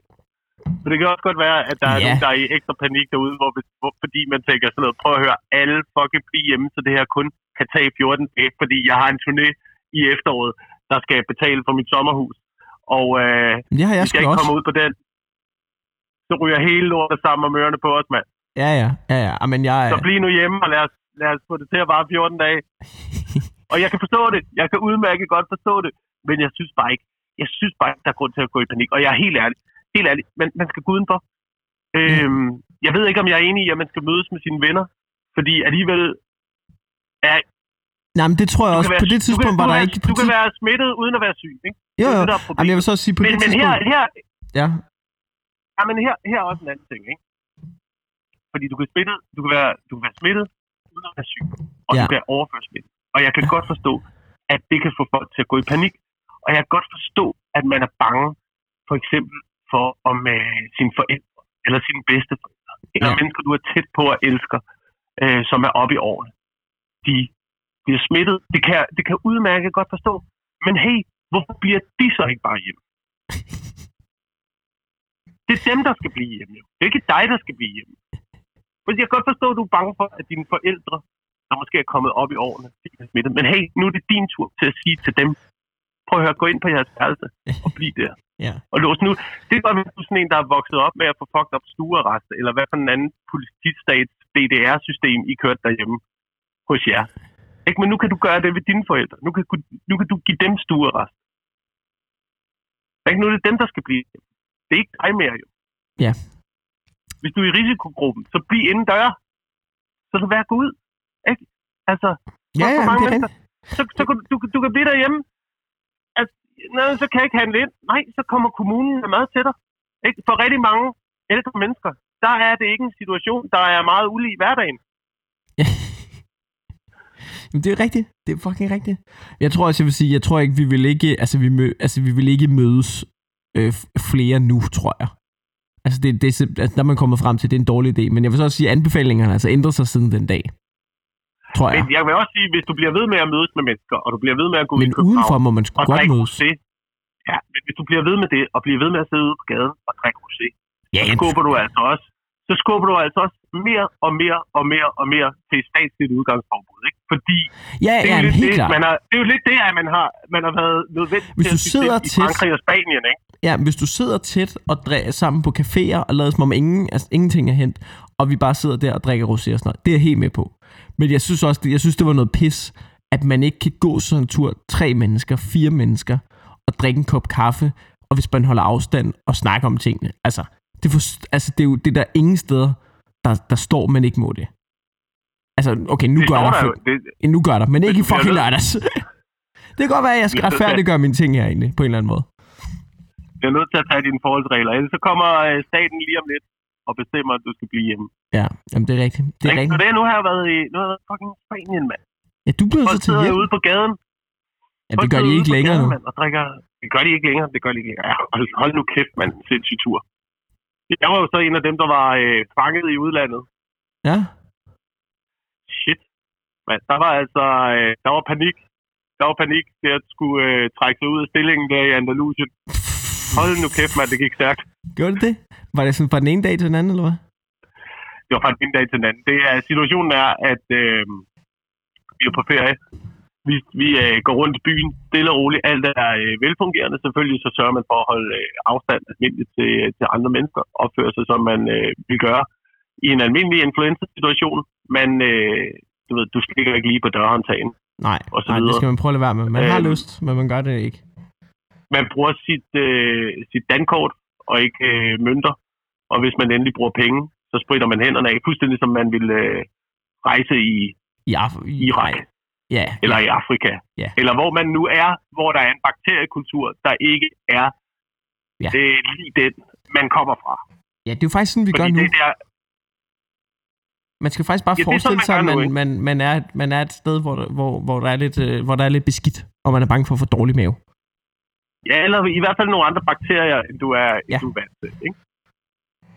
S1: Men det kan også godt være, at der er nogen, der er i ekstra panik derude, hvor, hvor, fordi man tænker sådan noget, prøv at høre, alle fucking blive hjemme, så det her kun kan tage 14 dage, fordi jeg har en turné i efteråret, der skal betale for mit sommerhus. Og øh,
S2: har jeg
S1: skal ikke også. komme ud på den. Så ryger hele lortet sammen om ørerne på os, mand.
S2: Ja, ja, ja, ja. Men jeg...
S1: Så bliv nu hjemme, og lad os, lad os få det til at vare 14 dage. og jeg kan forstå det. Jeg kan udmærket godt forstå det. Men jeg synes bare ikke, jeg synes bare ikke, der er grund til at gå i panik. Og jeg er helt ærlig helt ærligt, man, man skal gå udenfor. Mm. Øhm, jeg ved ikke, om jeg er enig i, at man skal mødes med sine venner, fordi alligevel er...
S2: Nej, men det tror jeg også. Være, på det tidspunkt kan, var der
S1: være,
S2: ikke...
S1: Du kan være smittet uden at være syg, ikke?
S2: Jo, jo. Det, Jamen, jeg vil så sige, på
S1: men,
S2: det
S1: men
S2: tidspunkt...
S1: her, her,
S2: ja.
S1: ja, men her, her er også en anden ting, ikke? Fordi du kan, smittet, du kan, være, du kan være smittet uden at være syg, og ja. du kan overføre smittet. Og jeg kan godt forstå, at det kan få folk til at gå i panik. Og jeg kan godt forstå, at man er bange, for eksempel for om øh, sine forældre, eller sine bedsteforældre, eller ja. mennesker, du er tæt på og elsker, øh, som er oppe i årene. De bliver smittet. Det kan, det kan udmærket godt forstå. Men hey, hvorfor bliver de så ikke bare hjemme? Det er dem, der skal blive hjemme. Det er ikke dig, der skal blive hjemme. Men jeg kan godt forstå, at du er bange for, at dine forældre, der måske er kommet op i årene, de er smittet. Men hey, nu er det din tur til at sige til dem, prøv at høre, gå ind på jeres værelse og bliv der.
S2: Ja.
S1: Og lås nu. Det er godt, hvis du sådan en, der er vokset op med at få fucked op stuerrest, eller hvad for en anden politistats DDR-system, I kørte derhjemme hos jer. Ikke? Men nu kan du gøre det ved dine forældre. Nu kan, nu kan du give dem stuerrest. Ikke? Nu er det dem, der skal blive. Det er ikke dig mere, jo.
S2: Ja.
S1: Hvis du er i risikogruppen, så bliv inden døre. Så så vær gå ud. Ikke? Altså,
S2: ja, ja, det er
S1: så, så, så du, du, du kan blive derhjemme nej, så kan jeg ikke handle ind. Nej, så kommer kommunen med mad til dig. Ikke? For rigtig mange ældre mennesker, der er det ikke en situation, der er meget ulig i hverdagen.
S2: Jamen, det er rigtigt. Det er fucking rigtigt. Jeg tror også, jeg vil sige, jeg tror ikke, vi vil ikke, altså vi, mø, altså, vi vil ikke mødes øh, flere nu, tror jeg. Altså, det, det, altså, der er man kommet frem til, det er en dårlig idé. Men jeg vil så også sige, at anbefalingerne altså ændret sig siden den dag tror jeg.
S1: Men jeg vil også sige, hvis du bliver ved med at mødes med mennesker, og du bliver ved med at gå
S2: men
S1: i København...
S2: udenfor må man sgu godt mødes. Rosé,
S1: ja, men hvis du bliver ved med det, og bliver ved med at sidde ude på gaden og drikke rosé,
S2: ja,
S1: så skubber du altså også så skubber du altså også mere og mere og mere og mere til statsligt udgangsforbud, ikke? Fordi
S2: ja,
S1: det, er
S2: ja, helt
S1: det,
S2: klart.
S1: man har, det er jo lidt det, at man har, man har været nødvendig
S2: hvis
S1: du
S2: til sidder
S1: at tæt, i Frankrig og Spanien, ikke?
S2: Ja, hvis du sidder tæt og dræ- sammen på caféer og lader som om ingen, altså, ingenting er hent, og vi bare sidder der og drikker rosé og sådan noget. Det er jeg helt med på. Men jeg synes også, det, jeg synes, det var noget pis, at man ikke kan gå sådan en tur, tre mennesker, fire mennesker, og drikke en kop kaffe, og hvis man holder afstand og snakker om tingene. Altså, det, for, altså, det er jo det der er ingen steder, der, der står, man ikke må det. Altså, okay, nu
S1: Det
S2: gør der,
S1: der jo. Det,
S2: nu gør der, men ikke i fucking lørdags. det kan godt være, at jeg skal
S1: er
S2: retfærdiggøre mine ting her egentlig, på en eller anden måde.
S1: jeg er nødt til at tage dine forholdsregler. Ellers så kommer øh, staten lige om lidt og bestemmer, at du skal blive hjemme.
S2: Ja, jamen det er rigtigt. Det er rigtigt.
S1: det, nu har jeg været i nu har jeg været fucking Spanien, mand.
S2: Ja, du bliver så til hjem.
S1: ude på gaden.
S2: Ja, det gør de ikke længere nu.
S1: mand, Og drikker... Det gør de ikke længere. Det gør de ikke længere. Ja, hold, hold nu kæft, mand. Sindssyg tur. Jeg var jo så en af dem, der var øh, fanget i udlandet.
S2: Ja,
S1: Shit. Men der var altså... Øh, der var panik. Der var panik til at skulle øh, trække sig ud af stillingen der i Andalusien. Hold nu kæft, mand. Det gik stærkt.
S2: gjorde det det? Var det sådan fra den ene dag til den anden, eller hvad?
S1: Det var fra den ene dag til den anden. Det er, situationen er, at øh, vi er på ferie. Vi, vi øh, går rundt i byen, stille og roligt. Alt er øh, velfungerende. Selvfølgelig så sørger man for at holde øh, afstand almindeligt til, til andre mennesker. Opføre sig, som man øh, vil gøre i en almindelig influenza-situation. Men øh, du ved, du stikker ikke lige på dørhåndtagen.
S2: Nej,
S1: Og så
S2: nej det skal man prøve at lade være med. Man har
S1: Øhm.
S2: lyst, men man gør det ikke.
S1: Man bruger sit, øh, sit dankort og ikke øh, mønter. Og hvis man endelig bruger penge, så spritter man hænderne af. Fuldstændig som man ville øh, rejse i
S2: I, Af-
S1: Irak.
S2: Ja,
S1: eller i Afrika,
S2: Ja.
S1: eller hvor man nu er, hvor der er en bakteriekultur, der ikke er
S2: Ja.
S1: øh, lige den, man kommer fra.
S2: ja, det er jo faktisk sådan, vi gør
S1: Fordi
S2: nu.
S1: det der,
S2: Man skal faktisk bare
S1: Ja, det sådan,
S2: forestille sig, at
S1: man gør
S2: man, man, er, man er et sted, hvor, hvor, hvor, der er lidt, øh, hvor der er lidt beskidt, og man er bange for at få dårlig mave.
S1: Ja, eller i hvert fald nogle andre bakterier, end du er,
S2: Ja.
S1: end du er vant til. Ikke?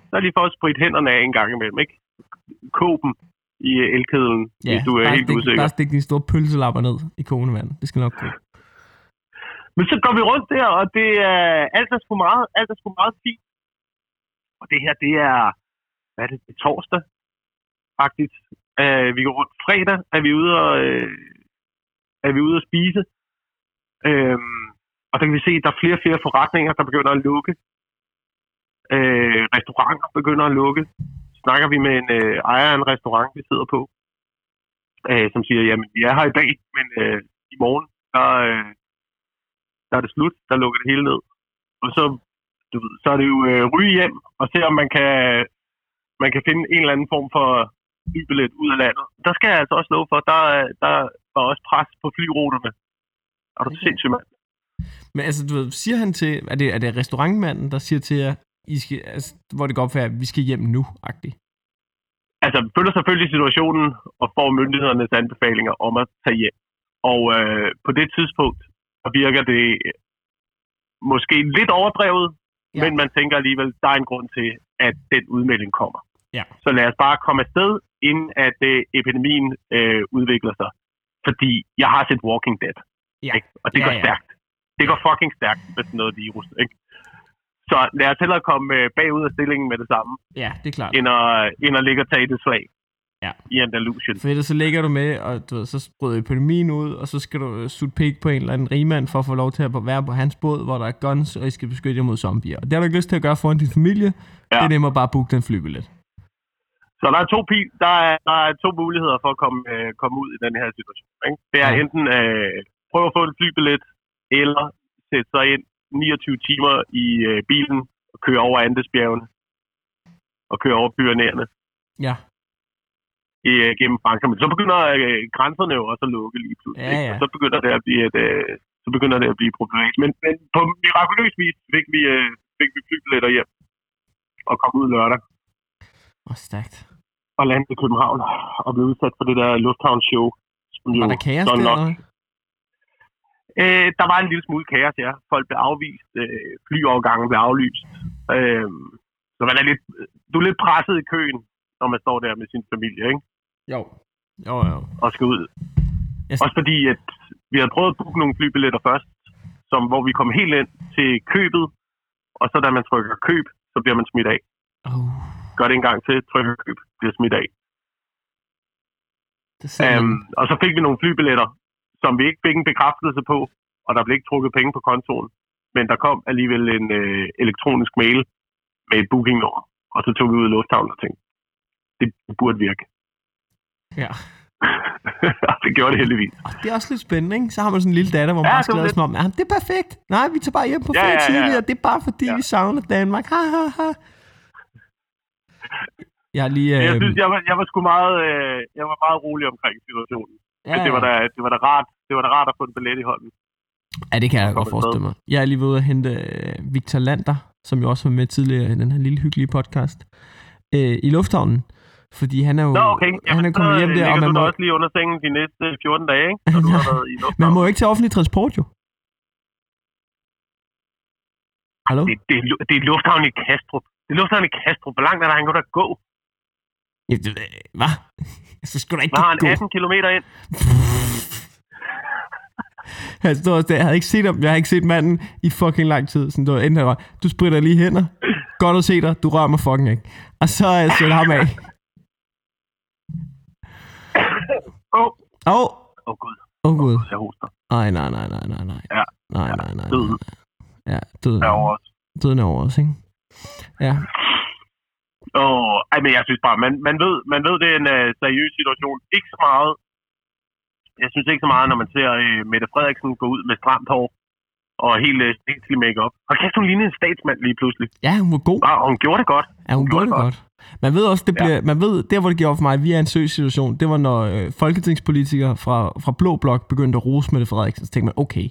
S1: Så er lige for at spritte hænderne af en gang imellem. Ikke? Kåben i øh, elkedlen,
S2: Ja,
S1: hvis du er helt
S2: stik,
S1: usikker.
S2: bare stik dine store pølselapper ned i kogende vand. Det skal nok gå.
S1: Men så går vi rundt der, og det er, alt, er sgu meget, alt er sgu meget fint. Og det her, det er, hvad er det, det er torsdag, faktisk. Uh, vi går rundt fredag, er vi ude og, uh, er vi ude at spise. Øhm, og der kan vi se, at der er flere og flere forretninger, der begynder at lukke. Øh, restauranter begynder at lukke. Snakker vi med en øh, ejer af en restaurant, vi sidder på, øh, som siger, jamen vi er her i dag, men øh, i morgen, der, øh, der er det slut, der lukker det hele ned. Og så, du ved, så er det jo øh, ryge hjem og se, om man kan, man kan finde en eller anden form for flybillet ud af landet. Der skal jeg altså også love for, der, der var også pres på flyruterne. Er du
S2: Okay.
S1: sindssygt, mand?
S2: Men altså, du ved, siger han til, er det, er det restaurantmanden, der siger til jer, I skal, altså, hvor det går op for jer, vi skal hjem nu, agtigt?
S1: Altså, følger selvfølgelig situationen og får myndighedernes anbefalinger om at tage hjem. Og øh, på det tidspunkt virker det måske lidt overdrevet,
S2: ja.
S1: men man tænker alligevel, der er en grund til, at den udmelding kommer.
S2: Ja.
S1: Så lad os bare komme afsted, inden at øh, epidemien øh, udvikler sig. Fordi jeg har set Walking Dead,
S2: Ja.
S1: ikke? og det
S2: Ja,
S1: går
S2: ja.
S1: stærkt. Det går fucking stærkt med sådan noget virus. Ikke? Så lad os hellere komme øh, bagud af stillingen med det samme,
S2: Ja, det er klart.
S1: end at, end at ligge og tage det slag
S2: Ja.
S1: i Andalusien.
S2: For ellers så ligger du med, og du ved, så bryder epidemien ud, og så skal du øh, sutte pik på en eller anden rigmand for at få lov til at være på hans båd, hvor der er guns, og I skal beskytte jer mod zombier. Og det har du ikke lyst til at gøre foran din familie. Ja. Det er nemmere bare at booke den flybillet.
S1: Så der er to, pi- der er, der er to muligheder for at komme, øh, komme ud i den her situation. Ikke? Det er
S2: ja.
S1: enten øh, prøve at få en flybillet, eller sætte sig ind 29 timer i øh, bilen og køre over Andesbjergene og køre over Pyreneerne
S2: Ja,
S1: i, øh, gennem Frankrig. Men så begynder øh, grænserne jo også at lukke lige pludselig.
S2: Ja,
S1: ikke?
S2: ja.
S1: Og så begynder det at blive et, øh, så begynder det at blive problematisk. Men, men på mirakuløs vis fik vi, øh, fik vi flybilletter hjem og kom ud lørdag.
S2: og stærkt.
S1: og landede i København og blev udsat for det der lufthavnsshow. Som
S2: Var der kaos der,
S1: nok,
S2: eller?
S1: Øh, der var en lille smule kaos, ja. Folk blev afvist, øh, flyovergangen blev aflyst. Øh, så man er lidt, du er lidt presset i køen, når man står der med sin familie, ikke?
S2: Jo. Jo, jo.
S1: Og skal ud.
S2: Jeg-
S1: Også fordi, at vi havde prøvet at booke nogle flybilletter først, som, hvor vi kom helt ind til købet, og så da man trykker køb, så bliver man smidt af.
S2: Oh,
S1: Gør det en gang til, trykker køb, bliver smidt af.
S2: det er
S1: Um, og så fik vi nogle flybilletter, som vi ikke fik en bekræftelse på, og der blev ikke trukket penge på kontoen. Men der kom alligevel en øh, elektronisk mail med et bookingnummer, og så tog vi ud i lufthavnen og tænkte, det burde virke.
S2: Ja.
S1: Det gjorde det heldigvis.
S2: Det er også lidt spændende, ikke? Så har man sådan en lille datter, hvor man
S1: Ja,
S2: bare skal lade som om, ja, det er perfekt. Nej, vi tager bare hjem på
S1: Ja,
S2: ferie
S1: ja, ja, ja.
S2: tidligere. Det er bare fordi,
S1: Ja.
S2: vi savner Danmark. Ha, ha, ha. Jeg lige...
S1: Men Jeg
S2: Øh,
S1: synes, jeg var, jeg var sgu meget, øh, jeg var meget rolig omkring situationen.
S2: Ja,
S1: det, var da, det var da rart. Det var da rart at få en billet i hånden.
S2: Ja, det kan jeg da godt forestille mig. Jeg er lige ved at hente øh, Victor Lander, som jo også var med tidligere i den her lille hyggelige podcast, øh, i lufthavnen. Fordi han er jo
S1: Nå, okay.
S2: han er kommet hjem
S1: øh,
S2: der, og man må,
S1: også lige under sengen de næste 14 dage, ikke? Når du har været i
S2: man
S1: lufthavnen.
S2: må jo ikke tage offentlig transport, jo. Hallo?
S1: Det, det, det er lufthavnen i Kastrup. Det er lufthavnen i Kastrup. Hvor langt er der, han kan da gå?
S2: Ja, det- Hvad? Så skulle der ikke
S1: har han
S2: gå.
S1: 18 km ind.
S2: Han stod også der. Jeg havde ikke set ham. Jeg har ikke set manden i fucking lang tid. Sådan, du, enten var, du spritter lige hænder. Godt at se dig. Du rører mig fucking ikke. Og så er jeg sætter ham af.
S1: Åh, oh.
S2: Åh, oh,
S1: oh, gud.
S2: oh, gud.
S1: Jeg hoster.
S2: Nej, nej, nej, nej, nej, nej.
S1: Ja.
S2: Nej, nej, nej.
S1: Døden.
S2: Ja, døden.
S1: er over os.
S2: Døden er over os, ikke? Ja.
S1: Åh, ej, men jeg synes bare, man, man, ved, man ved, det er en uh, seriøs situation. Ikke så meget. Jeg synes ikke så meget, når man ser uh, Mette Frederiksen gå ud med stramt hår og helt uh, statslig make-up. Og kæft, hun lignede en statsmand lige pludselig.
S2: Ja, hun var god.
S1: Ah, og hun gjorde det godt.
S2: Ja, hun gjorde det godt. Man ved også, det
S1: Ja.
S2: bliver, man ved, der hvor det gjorde for mig, at vi er en søg situation, det var når øh, folketingspolitikere fra, fra Blå Blok begyndte at rose Mette Frederiksen, så tænkte man, okay,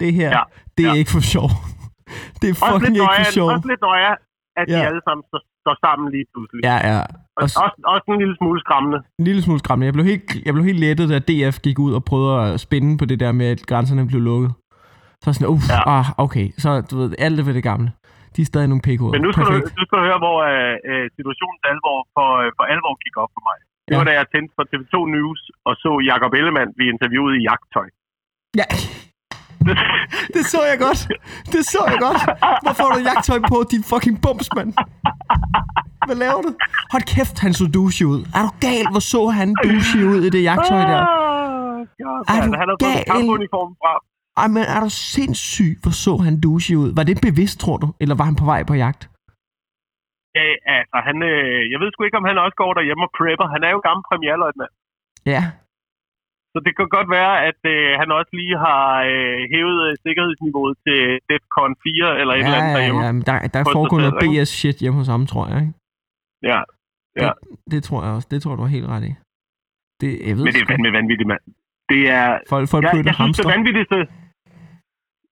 S2: det her,
S1: Ja.
S2: det er
S1: Ja.
S2: ikke for sjov. det er
S1: Også
S2: fucking
S1: lidt,
S2: ikke for sjov.
S1: også lidt nøje, at de
S2: Ja.
S1: alle sammen står, står sammen lige pludselig.
S2: Ja, ja.
S1: Og,
S2: Også,
S1: også, også en lille smule skræmmende.
S2: en lille smule skræmmende. Jeg blev, helt, jeg blev helt lettet, da DF gik ud og prøvede at spænde på det der med, at grænserne blev lukket. Så sådan, uff, ja. Ah, okay. Så du ved, alt er ved det gamle. De er stadig nogle pk
S1: Men nu skal, du, nu skal du høre, hvor øh, øh, situationens alvor for, øh, for alvor gik op for mig. Det
S2: Ja.
S1: var da jeg tændte for TV2 News og så Jakob Ellemann blive interviewet i jagttøj.
S2: Ja, det så jeg godt. Det så jeg godt. Hvorfor har du jagttøj på, din fucking bumsmand? Hvad laver du? Hold kæft, han så douche ud. Er du gal, hvor så han douche ud i det jagttøj der?
S1: Ah, God,
S2: Er du
S1: Han har fået
S2: gal?
S1: kampuniform fra.
S2: Ej, men er du sindssyg, hvor så han douche ud? Var det bevidst, tror du? Eller var han på vej på jagt?
S1: Ja, altså, han, øh, jeg ved sgu ikke, om han også går derhjemme og prepper. Han er jo gammel premierløjtnant.
S2: Ja.
S1: Så det kan godt være, at øh, han også lige har øh, hævet øh, sikkerhedsniveauet til DEFCON 4 eller et
S2: Ja,
S1: eller andet
S2: ja,
S1: derhjemme.
S2: ja, men der, der foregår noget? BS-shit hjemme hos ham, tror jeg, ikke?
S1: Ja. Ja.
S2: Det, det tror jeg også. Det tror jeg, du har helt ret i. Det, jeg ved
S1: Men det er fandme vanvittigt, mand. Det er...
S2: Folk, folk
S1: Jeg, jeg
S2: at
S1: synes, det vanvittigste...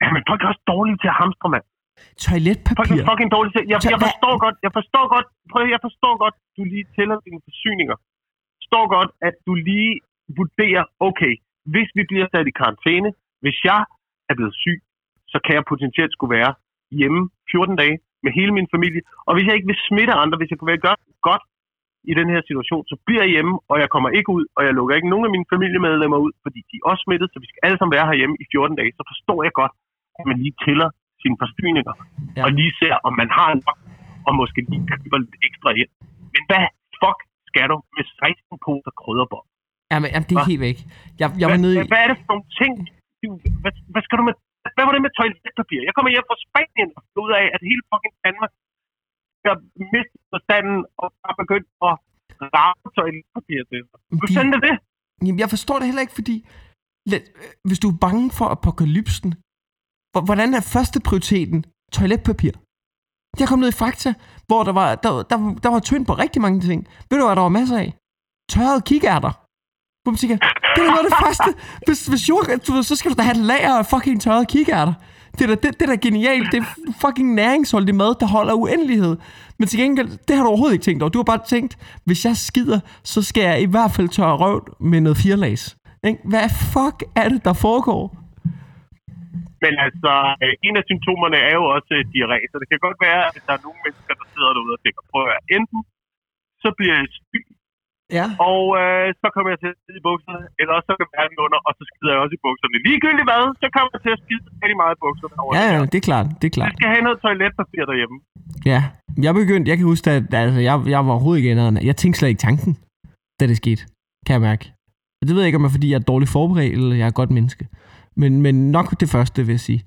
S1: Jamen, folk er også dårlige til at hamstre, mand. Folk
S2: Toiletpapir.
S1: er fucking dårlige til... Jeg, jeg
S2: hvad-
S1: forstår godt, jeg forstår godt, prøv, jeg forstår godt, du lige tæller dine forsyninger. Jeg forstår godt, at du lige vurderer, okay, hvis vi bliver sat i karantæne, hvis jeg er blevet syg, så kan jeg potentielt skulle være hjemme 14 dage med hele min familie. Og hvis jeg ikke vil smitte andre, hvis jeg kan være godt, godt i den her situation, så bliver jeg hjemme, og jeg kommer ikke ud, og jeg lukker ikke nogen af mine familiemedlemmer ud, fordi de er også smittet, så vi skal alle sammen være herhjemme i 14 dage. Så forstår jeg godt, at man lige tæller sine forsyninger,
S2: Ja.
S1: og lige ser, om man har nok, og måske lige køber lidt ekstra ind. Men hvad fuck skal du med 16 poser krydderbom?
S2: Jamen, jamen, det er
S1: Hva?
S2: helt væk. Jeg, jeg var nede i...
S1: hvad, er det for nogle ting? Du, hvad, hvad skal du med... Hvad var det med toiletpapir? Jeg kommer hjem fra Spanien og finder ud af, at hele fucking Danmark skal miste forstanden og har begyndt at rave toiletpapir til sig. Hvad
S2: De-
S1: er det?
S2: Jamen, jeg forstår det heller ikke, fordi... Hvis du er bange for apokalypsen, hvor- hvordan er første prioriteten toiletpapir? Jeg kom ned i Fakta, hvor der var, der, der, der var tynd på rigtig mange ting. Ved du, hvad der var masser af? Tørrede kikærter. Hvor man det er da noget af det første. Hvis, hvis jord, du ved, så skal du da have et lager af fucking tørrede kikærter. Det er da, det, det er da genialt. Det er fucking næringsholdig mad, der holder uendelighed. Men til gengæld, det har du overhovedet ikke tænkt over. Du har bare tænkt, hvis jeg skider, så skal jeg i hvert fald tørre røv med noget firelags. Ikke? Hvad fuck er det, der foregår?
S1: Men altså, øh, en af symptomerne er jo også øh, diarré, så det kan godt være, at der er nogle mennesker, der sidder derude og tænker, prøv at høre, enten så bliver jeg syg,
S2: Ja.
S1: og øh, så kommer jeg til at skide i bukserne, eller også så kan verden under, og så skider jeg også i bukserne. Ligegyldigt hvad, så kommer jeg til at skide rigtig meget i bukserne over
S2: Ja, ja, det er klart. Det er klart.
S1: skal have noget toiletpapir derhjemme.
S2: Ja. Jeg begyndte, jeg kan huske, at altså, jeg, jeg var overhovedet ikke ændret. Jeg tænkte slet ikke tanken, da det skete. Kan jeg mærke. Og det ved jeg ikke, om det er, fordi jeg er dårligt forberedt, eller jeg er et godt menneske. Men, men nok det første, vil jeg sige.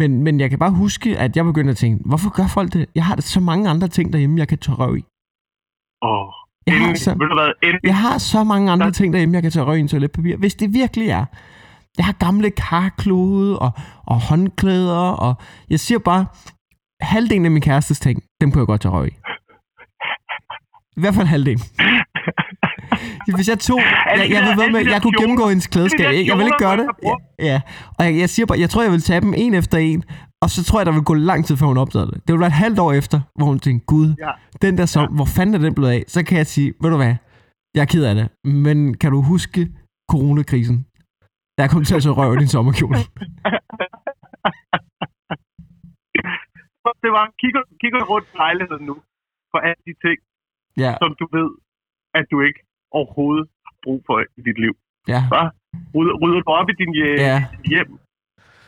S2: Men, men jeg kan bare huske, at jeg begyndte at tænke, hvorfor gør folk det? Jeg har så mange andre ting derhjemme, jeg kan tørre i.
S1: Åh,
S2: Jeg har, så,
S1: ved du hvad, endelig,
S2: jeg har så mange andre
S1: Der-
S2: ting derhjemme, jeg kan tage røg i en toiletpapir. Hvis det virkelig er. Jeg har gamle karklode og, og håndklæder, og jeg siger bare, halvdelen af min kærestes ting, dem kunne jeg godt tage røg i. I hvert fald halvdelen. Hvis jeg tog... Jeg, jeg, ved, med, jeg kunne gennemgå hendes klædeskab. Jeg, jeg vil ikke gøre det. Ja, og jeg, jeg siger bare, jeg tror, jeg vil tage dem en efter en, og så tror jeg, der vil gå lang tid, før hun opdagede det. Det vil være et halvt år efter, hvor hun tænkte, gud,
S1: Ja.
S2: den der som, hvor fanden er den blevet af? Så kan jeg sige, ved du hvad, jeg er ked af det, men kan du huske coronakrisen? Der kom til at tage røv i din sommerkjole.
S1: det var, kigger, kigger rundt lejligheden nu for alle de ting,
S2: Ja,
S1: som du ved, at du ikke overhovedet har brug for i dit liv.
S2: ja,
S1: Hva? Rydder, rydder du op i din øh,
S2: ja,
S1: hjem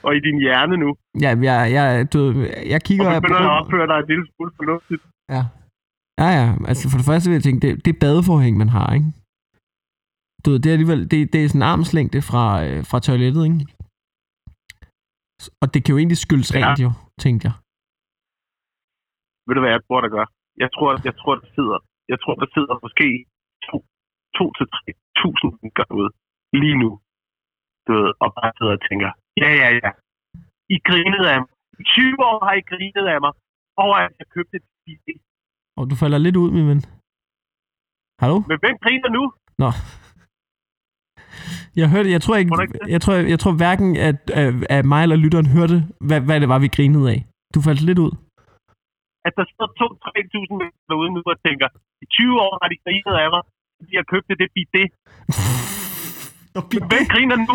S1: og i din hjerne nu,
S2: ja, jeg, jeg, du, jeg kigger...
S1: og begynder at opføre dig en lille smule fornuftigt.
S2: Ja. Ja, ja. Altså for det første vil jeg tænke, det, det er badeforhæng, man har, ikke? Du ved, det er alligevel, det, det er sådan en armslængde fra, øh, fra toilettet, ikke? Og det kan jo egentlig skyldes
S1: Ja.
S2: rent, jo, tænkte jeg.
S1: Ved du hvad jeg tror, der gør? Jeg tror, jeg tror, der sidder, jeg tror, der sidder måske to, to til tre tusind mennesker derude lige nu. Du ved, og bare sidder og tænker, ja, ja, ja. I grinede af mig. I 20 år har I grinet af mig over, at jeg købte et CD.
S2: Og du falder lidt ud, min ven. Hallo?
S1: Men hvem griner nu?
S2: Nå. Jeg hørte, jeg tror ikke, jeg tror, jeg tror hverken, at, at, mig eller lytteren hørte, hvad, hvad det var, vi grinede af. Du faldt lidt ud.
S1: At der sidder 2-3.000 mennesker derude nu og tænker, i 20 år har de grinet af mig, fordi jeg købte det. Men hvem griner nu?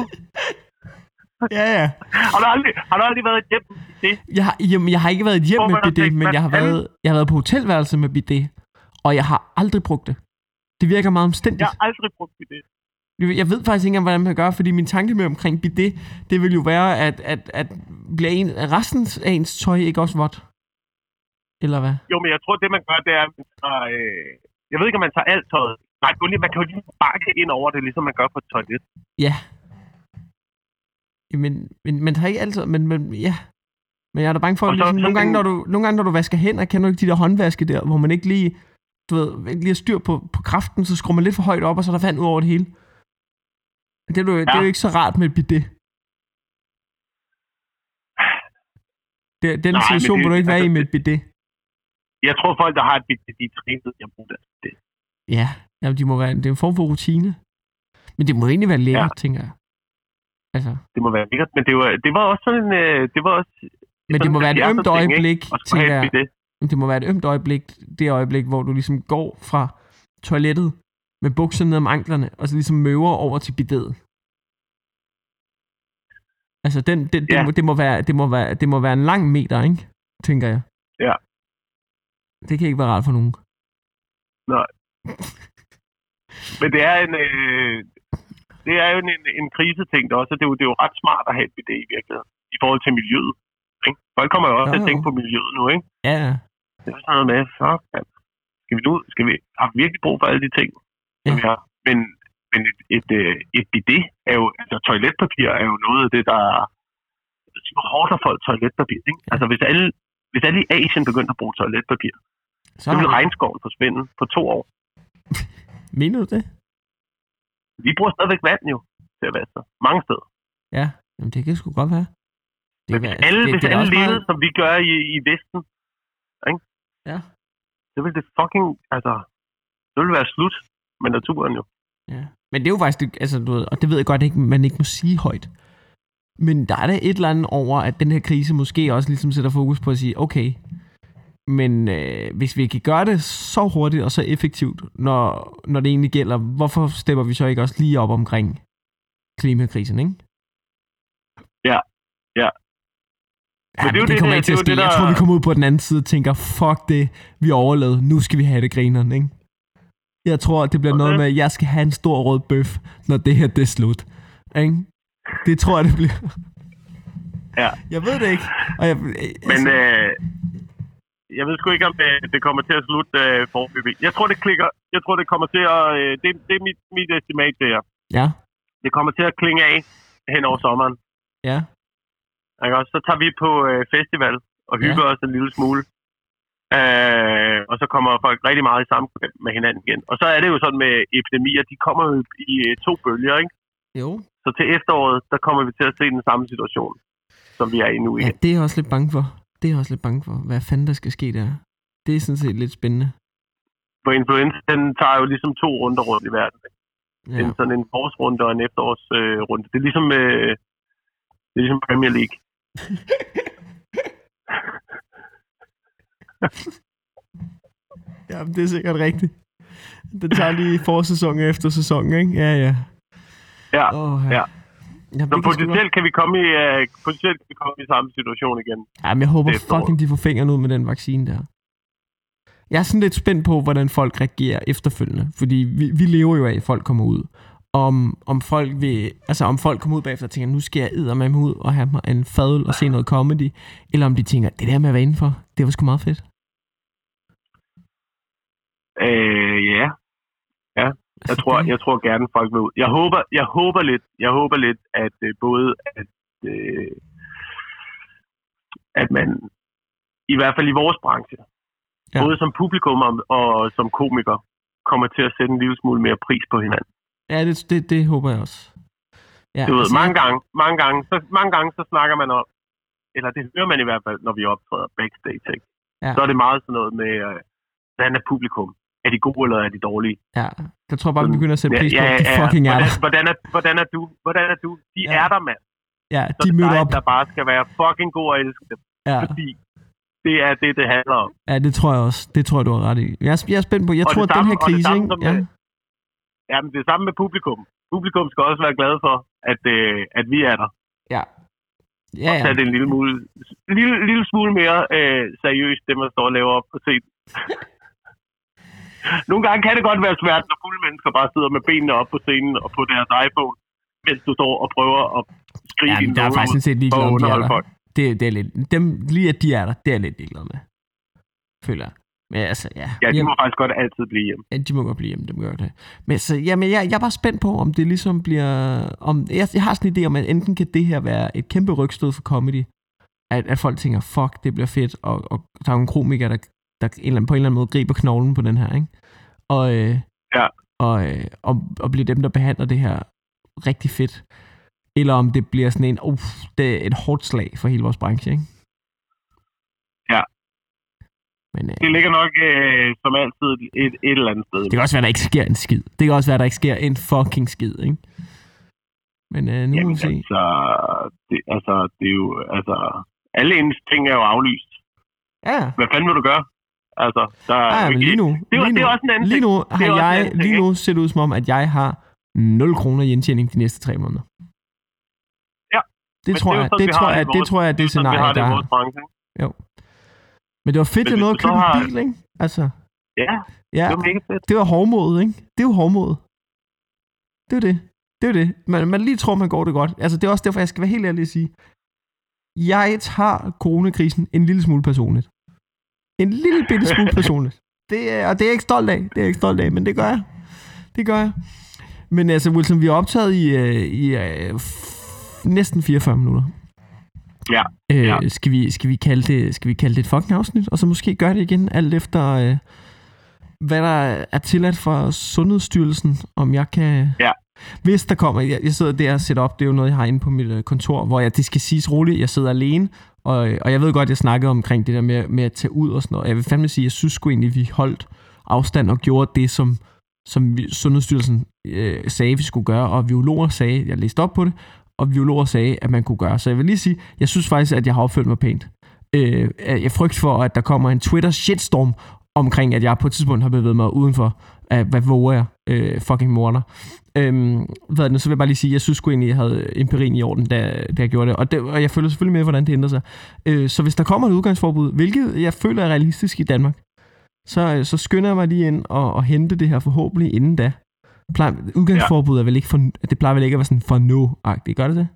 S2: Ja, ja.
S1: Har du aldrig, har du aldrig været i hjem med bidet?
S2: Jeg, har- jamen, jeg har ikke været i hjem med bidet,
S1: tænkt,
S2: men jeg har, været, jeg har været på hotelværelse med bidet, og jeg har aldrig brugt det. Det virker meget omstændigt.
S1: Jeg har aldrig brugt bidet.
S2: Jeg ved faktisk ikke engang, hvordan man gøre, fordi min tanke med omkring bidet, det vil jo være, at, at, at bliver en, resten af ens tøj ikke også vådt? Eller hvad?
S1: Jo, men jeg tror, det man gør, det er, at man tager, øh, jeg ved ikke, om man tager alt tøjet. Nej, man kan jo lige bakke ind over det, ligesom man gør på et toilet.
S2: Ja. Men, men man tager ikke altid, men, men ja. Men jeg er da bange for, at ligesom, nogle, gange, når du, nogle gange, når du vasker hænder, kan du ikke de der håndvaske der, hvor man ikke lige, du ved, ikke lige har styr på, på kraften, så skruer man lidt for højt op, og så er der vand ud over det hele. Det er, jo, ja. det er jo ikke så rart med et bidet. Det, den
S1: Nej, men
S2: situation vil du ikke være i
S1: altså,
S2: med et bidet.
S1: Jeg tror, folk, der har et bidet, de er trænet, jeg bruger det. det.
S2: Ja, jamen, de må være, det er en form for rutine. Men det må egentlig være lækkert, ja. tænker jeg. Altså,
S1: Det må være lækkert, men det var, det var også sådan øh, det var også...
S2: men det må være et ømt øjeblik, tænker jeg.
S1: et bidet.
S2: Men det må være et ømt øjeblik, det øjeblik, hvor du ligesom går fra toilettet med bukserne ned om anklerne, og så ligesom møver over til bidet. Altså, den, den, det,
S1: Ja.
S2: må, det, må være, det, må være, det må være en lang meter, ikke? Tænker jeg.
S1: Ja.
S2: Det kan ikke være rart for nogen.
S1: Men det er en... Øh, det er jo en, en, kriseting der også, og det er, jo, det er jo ret smart at have et bidet i virkeligheden, i forhold til miljøet. Ikke? Folk kommer jo også
S2: Jo,
S1: til at tænke på miljøet nu, ikke?
S2: Ja, ja.
S1: Det er sådan noget med, fuck, man. Skal vi nu, skal vi, har vi virkelig brug for alle de ting, som
S2: Ja.
S1: vi har? Men, men et, et, øh, et bidet er jo, altså toiletpapir er jo noget af det, der hvor hårdt har folk toiletpapir, ikke? Altså hvis alle, hvis alle i Asien begyndte at bruge toiletpapir,
S2: Så,
S1: så ville regnskoven forsvinde på to år.
S2: Mener du det?
S1: Vi bruger stadigvæk vand jo til at vaske. Mange steder.
S2: Ja, Jamen, det kan sgu godt være. Det,
S1: Men hvis alle,
S2: det,
S1: hvis
S2: det
S1: alle levede,
S2: meget-
S1: som vi gør i, i Vesten, ikke?
S2: Ja.
S1: så ville det fucking, altså, det ville være slut med naturen jo.
S2: Ja. Men det er jo faktisk, altså, du ved, og det ved jeg godt ikke, man ikke må sige højt. Men der er der et eller andet over, at den her krise måske også ligesom sætter fokus på at sige, okay, men øh, hvis vi kan gøre det så hurtigt og så effektivt, når, når det egentlig gælder, hvorfor stepper vi så ikke også lige op omkring klimakrisen, ikke?
S1: Ja, ja.
S2: Ja,
S1: Men
S2: men
S1: det jo
S2: det,
S1: det,
S2: kommer
S1: det-
S2: ikke til at ske.
S1: det,
S2: Jeg tror,
S1: der-
S2: vi kommer ud på den anden side og tænker, fuck det, vi overlevede, nu skal vi have det grineren, ikke? Jeg tror, det bliver noget
S1: Okay.
S2: med, at jeg skal have en stor rød bøf, når det her det er slut. Ikke? Det tror jeg, det bliver.
S1: Ja.
S2: Jeg ved det ikke. Og jeg,
S1: Men
S2: altså,
S1: øh, jeg ved sgu ikke, om øh, det kommer til at slutte øh, forløbig. Jeg tror, det klikker. Jeg tror, det kommer til at... Øh, det, det er mit, mit estimat, det her.
S2: ja,
S1: Det kommer til at klinge af hen over sommeren.
S2: ja,
S1: Ikke? også? Så tager vi på øh, festival og hygger os en lille smule. Øh, og så kommer folk rigtig meget i samkvem med hinanden igen. Og så er det jo sådan med epidemier, de kommer jo i øh, to bølger, ikke?
S2: Jo.
S1: Så til efteråret, der kommer vi til at se den samme situation, som vi er i nu
S2: Ja,
S1: igen.
S2: det er jeg også lidt bange for. Det er jeg også lidt bange for. Hvad fanden der skal ske der? Det er sådan set lidt spændende.
S1: For influenza, den tager jo ligesom to runder rundt i verden. Ja. En sådan en forårsrunde og en efterårsrunde. Øh, det er ligesom, øh, det er ligesom Premier League.
S2: ja, det er sikkert rigtigt. Det tager lige forsæson efter sæson, ikke? Ja, ja.
S1: Ja,
S2: Oh, ja.
S1: ja.
S2: Jamen,
S1: så potentielt kan vi komme i, uh, potentielt kan vi komme i samme situation igen.
S2: Ja, men jeg håber
S1: er
S2: fucking, de får fingeren ud med den vaccine der. Jeg er sådan lidt spændt på, hvordan folk reagerer efterfølgende. Fordi vi, vi lever jo af, at folk kommer ud. Om, om folk vil, altså om folk kommer ud bagefter og tænker, nu skal jeg æde med ud og have mig en fadøl og se noget comedy. Eller om de tænker, det der med at være indenfor, det var sgu meget fedt.
S1: Øh, ja, jeg tror, jeg tror gerne, folk vil ud. Jeg håber, jeg håber lidt, jeg håber lidt, at øh, både at, øh, at man, i hvert fald i vores branche,
S2: ja.
S1: både som publikum og, og som komiker, kommer til at sætte en lille smule mere pris på hinanden.
S2: Ja, det, det, det håber jeg også. Ja,
S1: Du ved,
S2: altså,
S1: mange gange, mange gange, så, mange gange, så snakker man om, eller det hører man i hvert fald, når vi optræder backstage, ikke?
S2: Ja.
S1: Så er det meget sådan noget med, øh, hvordan er publikum? Er de gode, eller er de dårlige?
S2: Ja, jeg tror bare, vi begynder at sætte pris på, at de
S1: ja,
S2: fucking er
S1: hvordan,
S2: der.
S1: hvordan, er, hvordan er du? Hvordan er du? De
S2: Ja.
S1: ja. er der, mand.
S2: Ja,
S1: Så
S2: de
S1: er det
S2: mødte
S1: dig,
S2: op.
S1: der bare skal være fucking god og elske dem.
S2: Ja,
S1: Fordi det er det, det handler om.
S2: ja, det tror jeg også. Det tror jeg, du har ret i. Jeg er, jeg er spændt på. Jeg
S1: Og
S2: tror, at den her
S1: og
S2: krise,
S1: samme
S2: ikke? Ja.
S1: med- Jamen, det er samme med publikum. Publikum skal også være glade for, at, øh, at vi er der.
S2: Ja. Ja,
S1: Så
S2: ja.
S1: er det en lille, smule, lille, lille smule mere øh, seriøst, det man står og laver op på scenen. Nogle gange kan det godt være svært, når fulde mennesker bare sidder med benene op på scenen og på deres iPhone, mens du står og prøver at skrige
S2: ja men der er faktisk sådan set ligeglad,
S1: at
S2: om de er der. Det, det er lidt, dem, lige at de er der, det er jeg lidt ligeglad med. Føler jeg. Men altså, ja.
S1: Ja, de
S2: Jamen,
S1: må faktisk godt altid blive hjemme.
S2: ja, de må godt blive hjemme, dem gør det. Men så, jamen, jeg, jeg er bare spændt på, om det ligesom bliver... Om, jeg, jeg har sådan en idé om, at enten kan det her være et kæmpe rygstød for comedy, at, at folk tænker, fuck, det bliver fedt, og, og der er nogle komikere, der, der en eller anden, på en eller anden måde griber knoglen på den her, ikke? Og, øh,
S1: Ja.
S2: og, øh, og, og bliver dem, der behandler det her rigtig fedt. Eller om det bliver sådan en, uff, det er et hårdt slag for hele vores branche, ikke?
S1: Ja.
S2: Men øh,
S1: Det ligger nok øh, som altid et, et eller andet sted.
S2: det kan også være, der ikke sker en skid. Det kan også være, der ikke sker en fucking skid, ikke? Men øh, nu må vi
S1: Jamen,
S2: se.
S1: altså, det, altså, det er jo, altså, alle ens ting er jo aflyst.
S2: Ja,
S1: Hvad fanden vil du gøre? Altså, der er jo
S2: men lige nu,
S1: det, var,
S2: lige
S1: det
S2: nu,
S1: er også en anden
S2: lige nu
S1: Det
S2: har
S1: en
S2: jeg,
S1: anden
S2: lige nu ser det ud som om, at jeg har 0 kroner i indtjening de næste tre måneder.
S1: Ja,
S2: Det tror
S1: jo
S2: jeg, det tror jeg, det tror jeg, det
S1: jo
S2: scenarie,
S1: det
S2: der er.
S1: ikke?
S2: Men det var fedt,
S1: Men
S2: jeg nåede at købe en
S1: har-
S2: bil, ikke? Altså,
S1: Ja,
S2: ja,
S1: det var mega fedt.
S2: det var hårdmod, ikke? Det er jo hårdmod. Det er jo det. Det er jo det. Man, man lige tror, man går det godt. Altså, det er også derfor, jeg skal være helt ærlig at sige, jeg tager coronakrisen en lille smule personligt. En lille bitte smule personligt. Det er, og det er jeg ikke stolt af. Det er jeg ikke stolt af, men det gør jeg. Det gør jeg. Men altså, Wilson, vi har optaget i, øh, i øh, f- næsten 44 minutter.
S1: Ja,
S2: Øh,
S1: ja.
S2: skal, vi, skal, vi kalde det, skal vi kalde det et fucking afsnit, og så måske gøre det igen, alt efter, øh, hvad der er tilladt fra Sundhedsstyrelsen, om jeg kan...
S1: Ja.
S2: Hvis der kommer... Jeg, jeg sidder der og sætter op, det er jo noget, jeg har inde på mit øh, kontor, hvor jeg, det skal siges roligt, jeg sidder alene, og, øh, og jeg ved godt, jeg snakkede omkring det der med, med at tage ud og sådan noget. Jeg vil fandme sige, jeg synes sgu egentlig, vi holdt afstand og gjorde det, som, som vi, Sundhedsstyrelsen øh, sagde, vi skulle gøre, og biologer sagde, jeg læste op på det, og biologer sagde, at man kunne gøre. Så jeg vil lige sige, jeg synes faktisk, at jeg har opført mig pænt. Øh, jeg frygt for, at der kommer en Twitter shitstorm omkring, at jeg på et tidspunkt har bevæget mig udenfor af, hvad våger jeg, øh, fucking morder. Øhm, hvad det, så vil jeg bare lige sige, jeg synes sgu egentlig, jeg havde empirien i orden, da, da jeg gjorde det. Og, det, og jeg føler selvfølgelig med, hvordan det ændrer sig. Øh, så hvis der kommer et udgangsforbud, hvilket jeg føler er realistisk i Danmark, så, øh, så skynder jeg mig lige ind og, og hente det her forhåbentlig inden da. Plejer, udgangsforbud er vel ikke for, det plejer vel ikke at være sådan for no-agtigt, gør det det?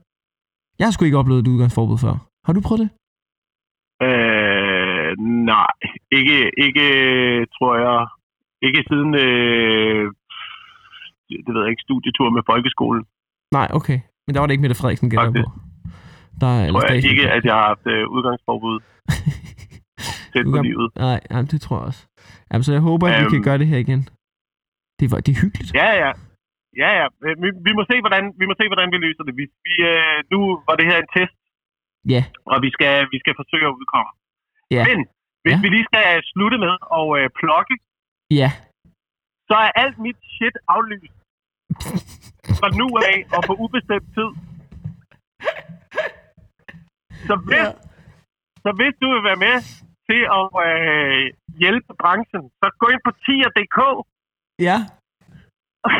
S2: Jeg har sgu ikke oplevet et udgangsforbud før. Har du prøvet det?
S1: Øh, nej, ikke, ikke tror jeg. Ikke siden, øh, det ved jeg ikke, studietur med folkeskolen.
S2: Nej, okay. Men der var det ikke Mette Frederiksen, jeg på. Der er,
S1: Tror jeg ikke, at jeg har haft øh, udgangsforbud tæt på livet.
S2: Nej, jamen, det tror jeg også. Jamen, så jeg håber, at vi
S1: Øhm.
S2: kan gøre det her igen. Det, var, det er hyggeligt.
S1: Ja, ja. Ja, ja. Øh, Vi, vi, må se, hvordan, vi må se, hvordan vi løser det. Vi, vi, øh, nu var det her en test,
S2: Ja,
S1: og vi skal, vi skal forsøge at udkomme.
S2: Ja.
S1: Men hvis
S2: Ja.
S1: vi lige skal slutte med at øh, plukke,
S2: ja.
S1: så er alt mit shit aflyst fra nu af og på ubestemt tid. Så hvis,
S2: Ja.
S1: så hvis du vil være med til at øh, hjælpe branchen, så gå ind på tier.dk
S2: Ja.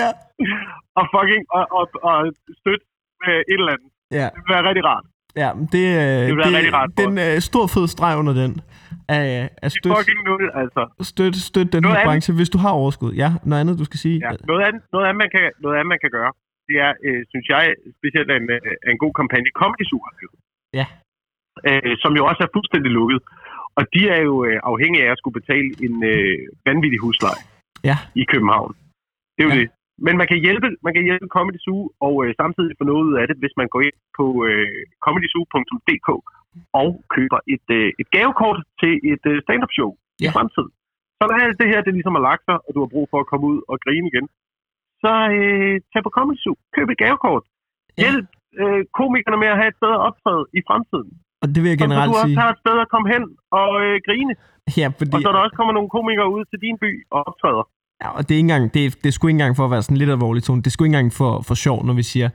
S2: ja.
S1: og fucking og, og, og støtte øh, et eller andet.
S2: Ja,
S1: Det vil være rigtig rart.
S2: Ja det, øh,
S1: Det bliver rigtig rart
S2: Den øh, stor fed streg under den. Af, af
S1: Det er
S2: støt,
S1: fucking nul, altså.
S2: støt, støt den
S1: Noget
S2: her
S1: andet.
S2: branche, hvis du har overskud. Ja, noget andet, du skal sige.
S1: Ja. Noget, andet, noget, andet, man kan, noget andet, man kan gøre, det er, øh, synes jeg, specielt en, øh, en god kampagne, Comedy lavet.
S2: Ja.
S1: Øh, som jo også er fuldstændig lukket. Og de er jo øh, afhængige af at skulle betale en øh, vanvittig husleje
S2: Ja.
S1: i København. Det er jo
S2: ja.
S1: det. Men man kan hjælpe, man kan hjælpe Comedy Zoo og øh, samtidig få noget ud af det, hvis man går ind på øh, comedyzoo.dk og køber et, øh, et gavekort til et øh, stand-up show
S2: Ja.
S1: i fremtiden. Så når alt det her det ligesom har lagt sig, og du har brug for at komme ud og grine igen, så øh, tag på Comedy Zoo, køb et gavekort.
S2: Ja.
S1: Hjælp øh, komikerne med at have et at optræde i fremtiden.
S2: Og det vil jeg
S1: Så
S2: generelt
S1: du også
S2: sige.
S1: har et sted at komme hen og øh, grine.
S2: Ja, fordi,
S1: Og så der også kommer nogle komikere ud til din by og optræder.
S2: Ja, og det er ikke engang, det er, det er sgu ikke engang for at være sådan lidt alvorlig tone. Det er sgu ikke engang for, for sjov, når vi siger,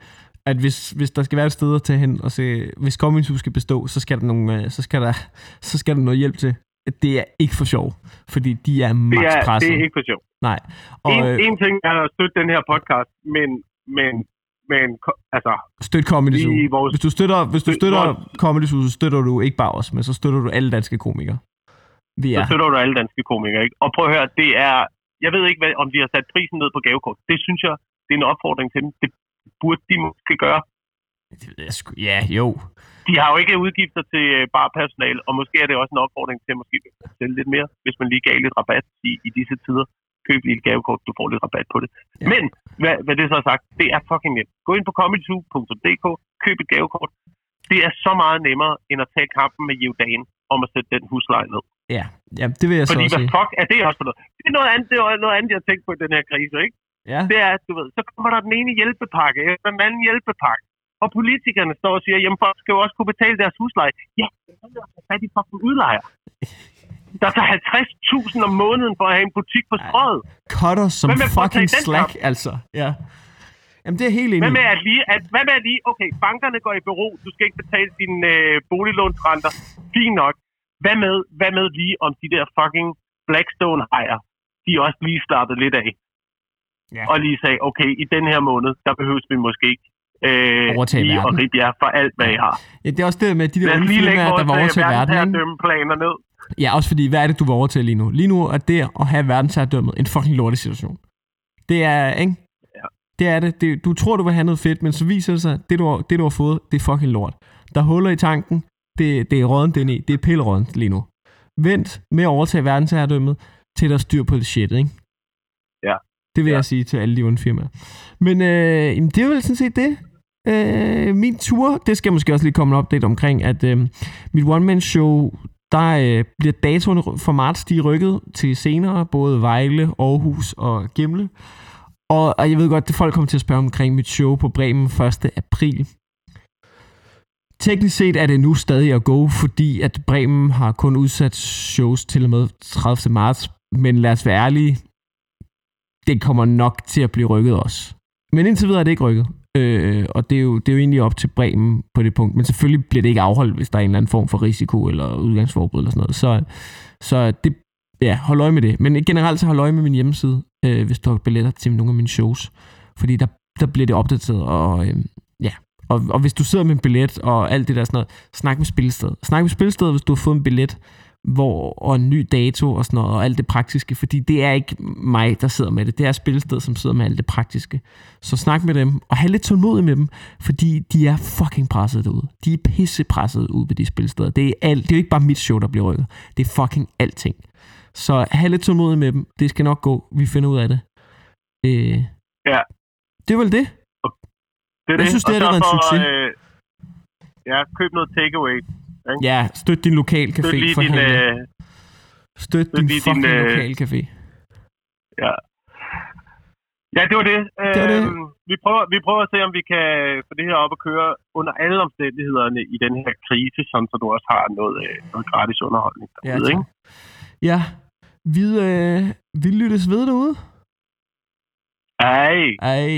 S2: at hvis, hvis der skal være et sted at tage hen og se, hvis Zoo skal bestå, så skal der, nogle, øh, så skal der, så skal der noget hjælp til. Det er ikke for sjov, fordi de er
S1: Det
S2: max
S1: er, det
S2: presset.
S1: er ikke for sjov.
S2: Nej. Og
S1: En,
S2: øh,
S1: en ting er at støtte den her podcast, men, men, men altså,
S2: støt Comedy Zoo.
S1: vores-
S2: Hvis du støtter, hvis du
S1: Støt
S2: støtter
S1: vores-
S2: Comedy Zoo, så støtter du ikke bare os, men så støtter du alle danske komikere. Vi
S1: så
S2: er.
S1: støtter du alle danske komikere. Ikke? Og prøv at høre, det er, jeg ved ikke, hvad, om de har sat prisen ned på gavekort. Det synes jeg, det er en opfordring til dem. Det burde de måske gøre.
S2: Det ved jeg sgu- Ja, jo.
S1: De har jo ikke udgifter til øh, bare personal, og måske er det også en opfordring til at måske sælge lidt mere, hvis man lige gav lidt rabat i, i disse tider. Køb lige et gavekort, du får lidt rabat på det.
S2: Ja.
S1: Men, hvad, hvad det så er sagt, det er fucking nemt. Gå ind på comedyzoo.dk, køb et gavekort. Det er så meget nemmere, end at tage kampen med Jevdan om at sætte den husleje ned.
S2: Ja, ja det vil jeg så
S1: Fordi
S2: også
S1: hvad
S2: sige.
S1: fuck er det også for noget? Det er noget andet, det er noget andet, jeg tænkt på i den her krise, ikke?
S2: Ja.
S1: Det er, du ved, så kommer der den ene hjælpepakke efter den anden hjælpepakke. Og politikerne står og siger, jamen folk skal jo også kunne betale deres husleje. Ja, det er jo at fat i fucking udlejer. Der tager 50.000 om måneden for at have en butik på strøget.
S2: Cutter som fucking slack, altså. Ja. Jamen, det er helt enig.
S1: Hvad med at lige, at, hvad med at lige, okay, bankerne går i bero, du skal ikke betale dine øh, boliglånsrenter. Fint nok. Hvad med, hvad med lige om de der fucking Blackstone-hejer, de også lige slappede lidt af.
S2: Ja.
S1: Og lige sagde, okay, i den her måned, der behøves vi måske ikke øh,
S2: Overtage verden.
S1: ribbe jer for alt, hvad I har.
S2: Ja, det er også det med de der
S1: Lad os lægge
S2: firmaer, der vil
S1: vores
S2: overtage
S1: øh,
S2: verden, ikke?
S1: verdensherredømmeplaner ned.
S2: Ja, også fordi, hvad er det, du vil overtage lige nu? Lige nu er det at have verdensherredømmet en fucking lortesituation. Det er, ikke?
S1: Ja.
S2: Det er det. det. Du tror, du vil have noget fedt, men så viser det sig, det du, har- det du har fået, det er fucking lort. Der er huller i tanken. Det, det er råden den i. Det er pilleråden lige nu. Vent med at overtage verdensherredømmet, til der er styr på det shit, ikke?
S1: Ja.
S2: Det vil
S1: Ja.
S2: jeg sige til alle de onde firmaer. Men øh, jamen, det er vel sådan set det. Øh, min tur, det skal måske også lige komme en update omkring, at øh, mit one-man-show, der øh, bliver datoerne for marts, de er rykket til senere, både Vejle, Aarhus og Gimle. Og, og jeg ved godt, at folk kommer til at spørge omkring mit show på Bremen 1. april. Teknisk set er det nu stadig at gå, fordi at Bremen har kun udsat shows til og med 30. marts. Men lad os være ærlige, det kommer nok til at blive rykket også. Men indtil videre er det ikke rykket. Øh, og det er, jo, det er jo egentlig op til Bremen på det punkt. Men selvfølgelig bliver det ikke afholdt, hvis der er en eller anden form for risiko eller udgangsforbud eller sådan noget. Så, så det, ja, hold øje med det. Men generelt så hold øje med min hjemmeside, øh, hvis du har billetter til nogle af mine shows. Fordi der, der bliver det opdateret, og øh. Og, og hvis du sidder med en billet og alt det der sådan noget, snak med spilstedet. Snak med spilstedet, hvis du har fået en billet, hvor, og en ny dato og sådan noget, og alt det praktiske, fordi det er ikke mig, der sidder med det. Det er spilstedet, som sidder med alt det praktiske. Så snak med dem, og have lidt tålmodighed med dem, fordi de er fucking presset derude. De er pisse presset ude ved de spilsteder. Det er, alt, det er jo ikke bare mit show, der bliver rykket. Det er fucking alting. Så have lidt tålmodighed med dem. Det skal nok gå. Vi finder ud af det. Øh,
S1: Ja.
S2: Det er vel det.
S1: Det er
S2: Jeg synes, det her, det
S1: så
S2: var en succes.
S1: Øh, ja, køb noget takeaway. Ikke?
S2: Ja, støt din lokal
S1: Støt
S2: café
S1: lige
S2: for
S1: din,
S2: helvede.
S1: øh,
S2: Støt din
S1: lige din,
S2: fucking
S1: øh,
S2: lokal café.
S1: ja. Ja, det var det.
S2: Det var det.
S1: Øhm, Vi, prøver, vi prøver at se, om vi kan få det her op at køre under alle omstændighederne i den her krise, sådan så du også har noget, øh, noget gratis underholdning
S2: Ja,
S1: derude,
S2: tak.
S1: ikke?
S2: Ja, vi, øh, vi lyttes ved derude.
S1: Ej,
S2: Ej,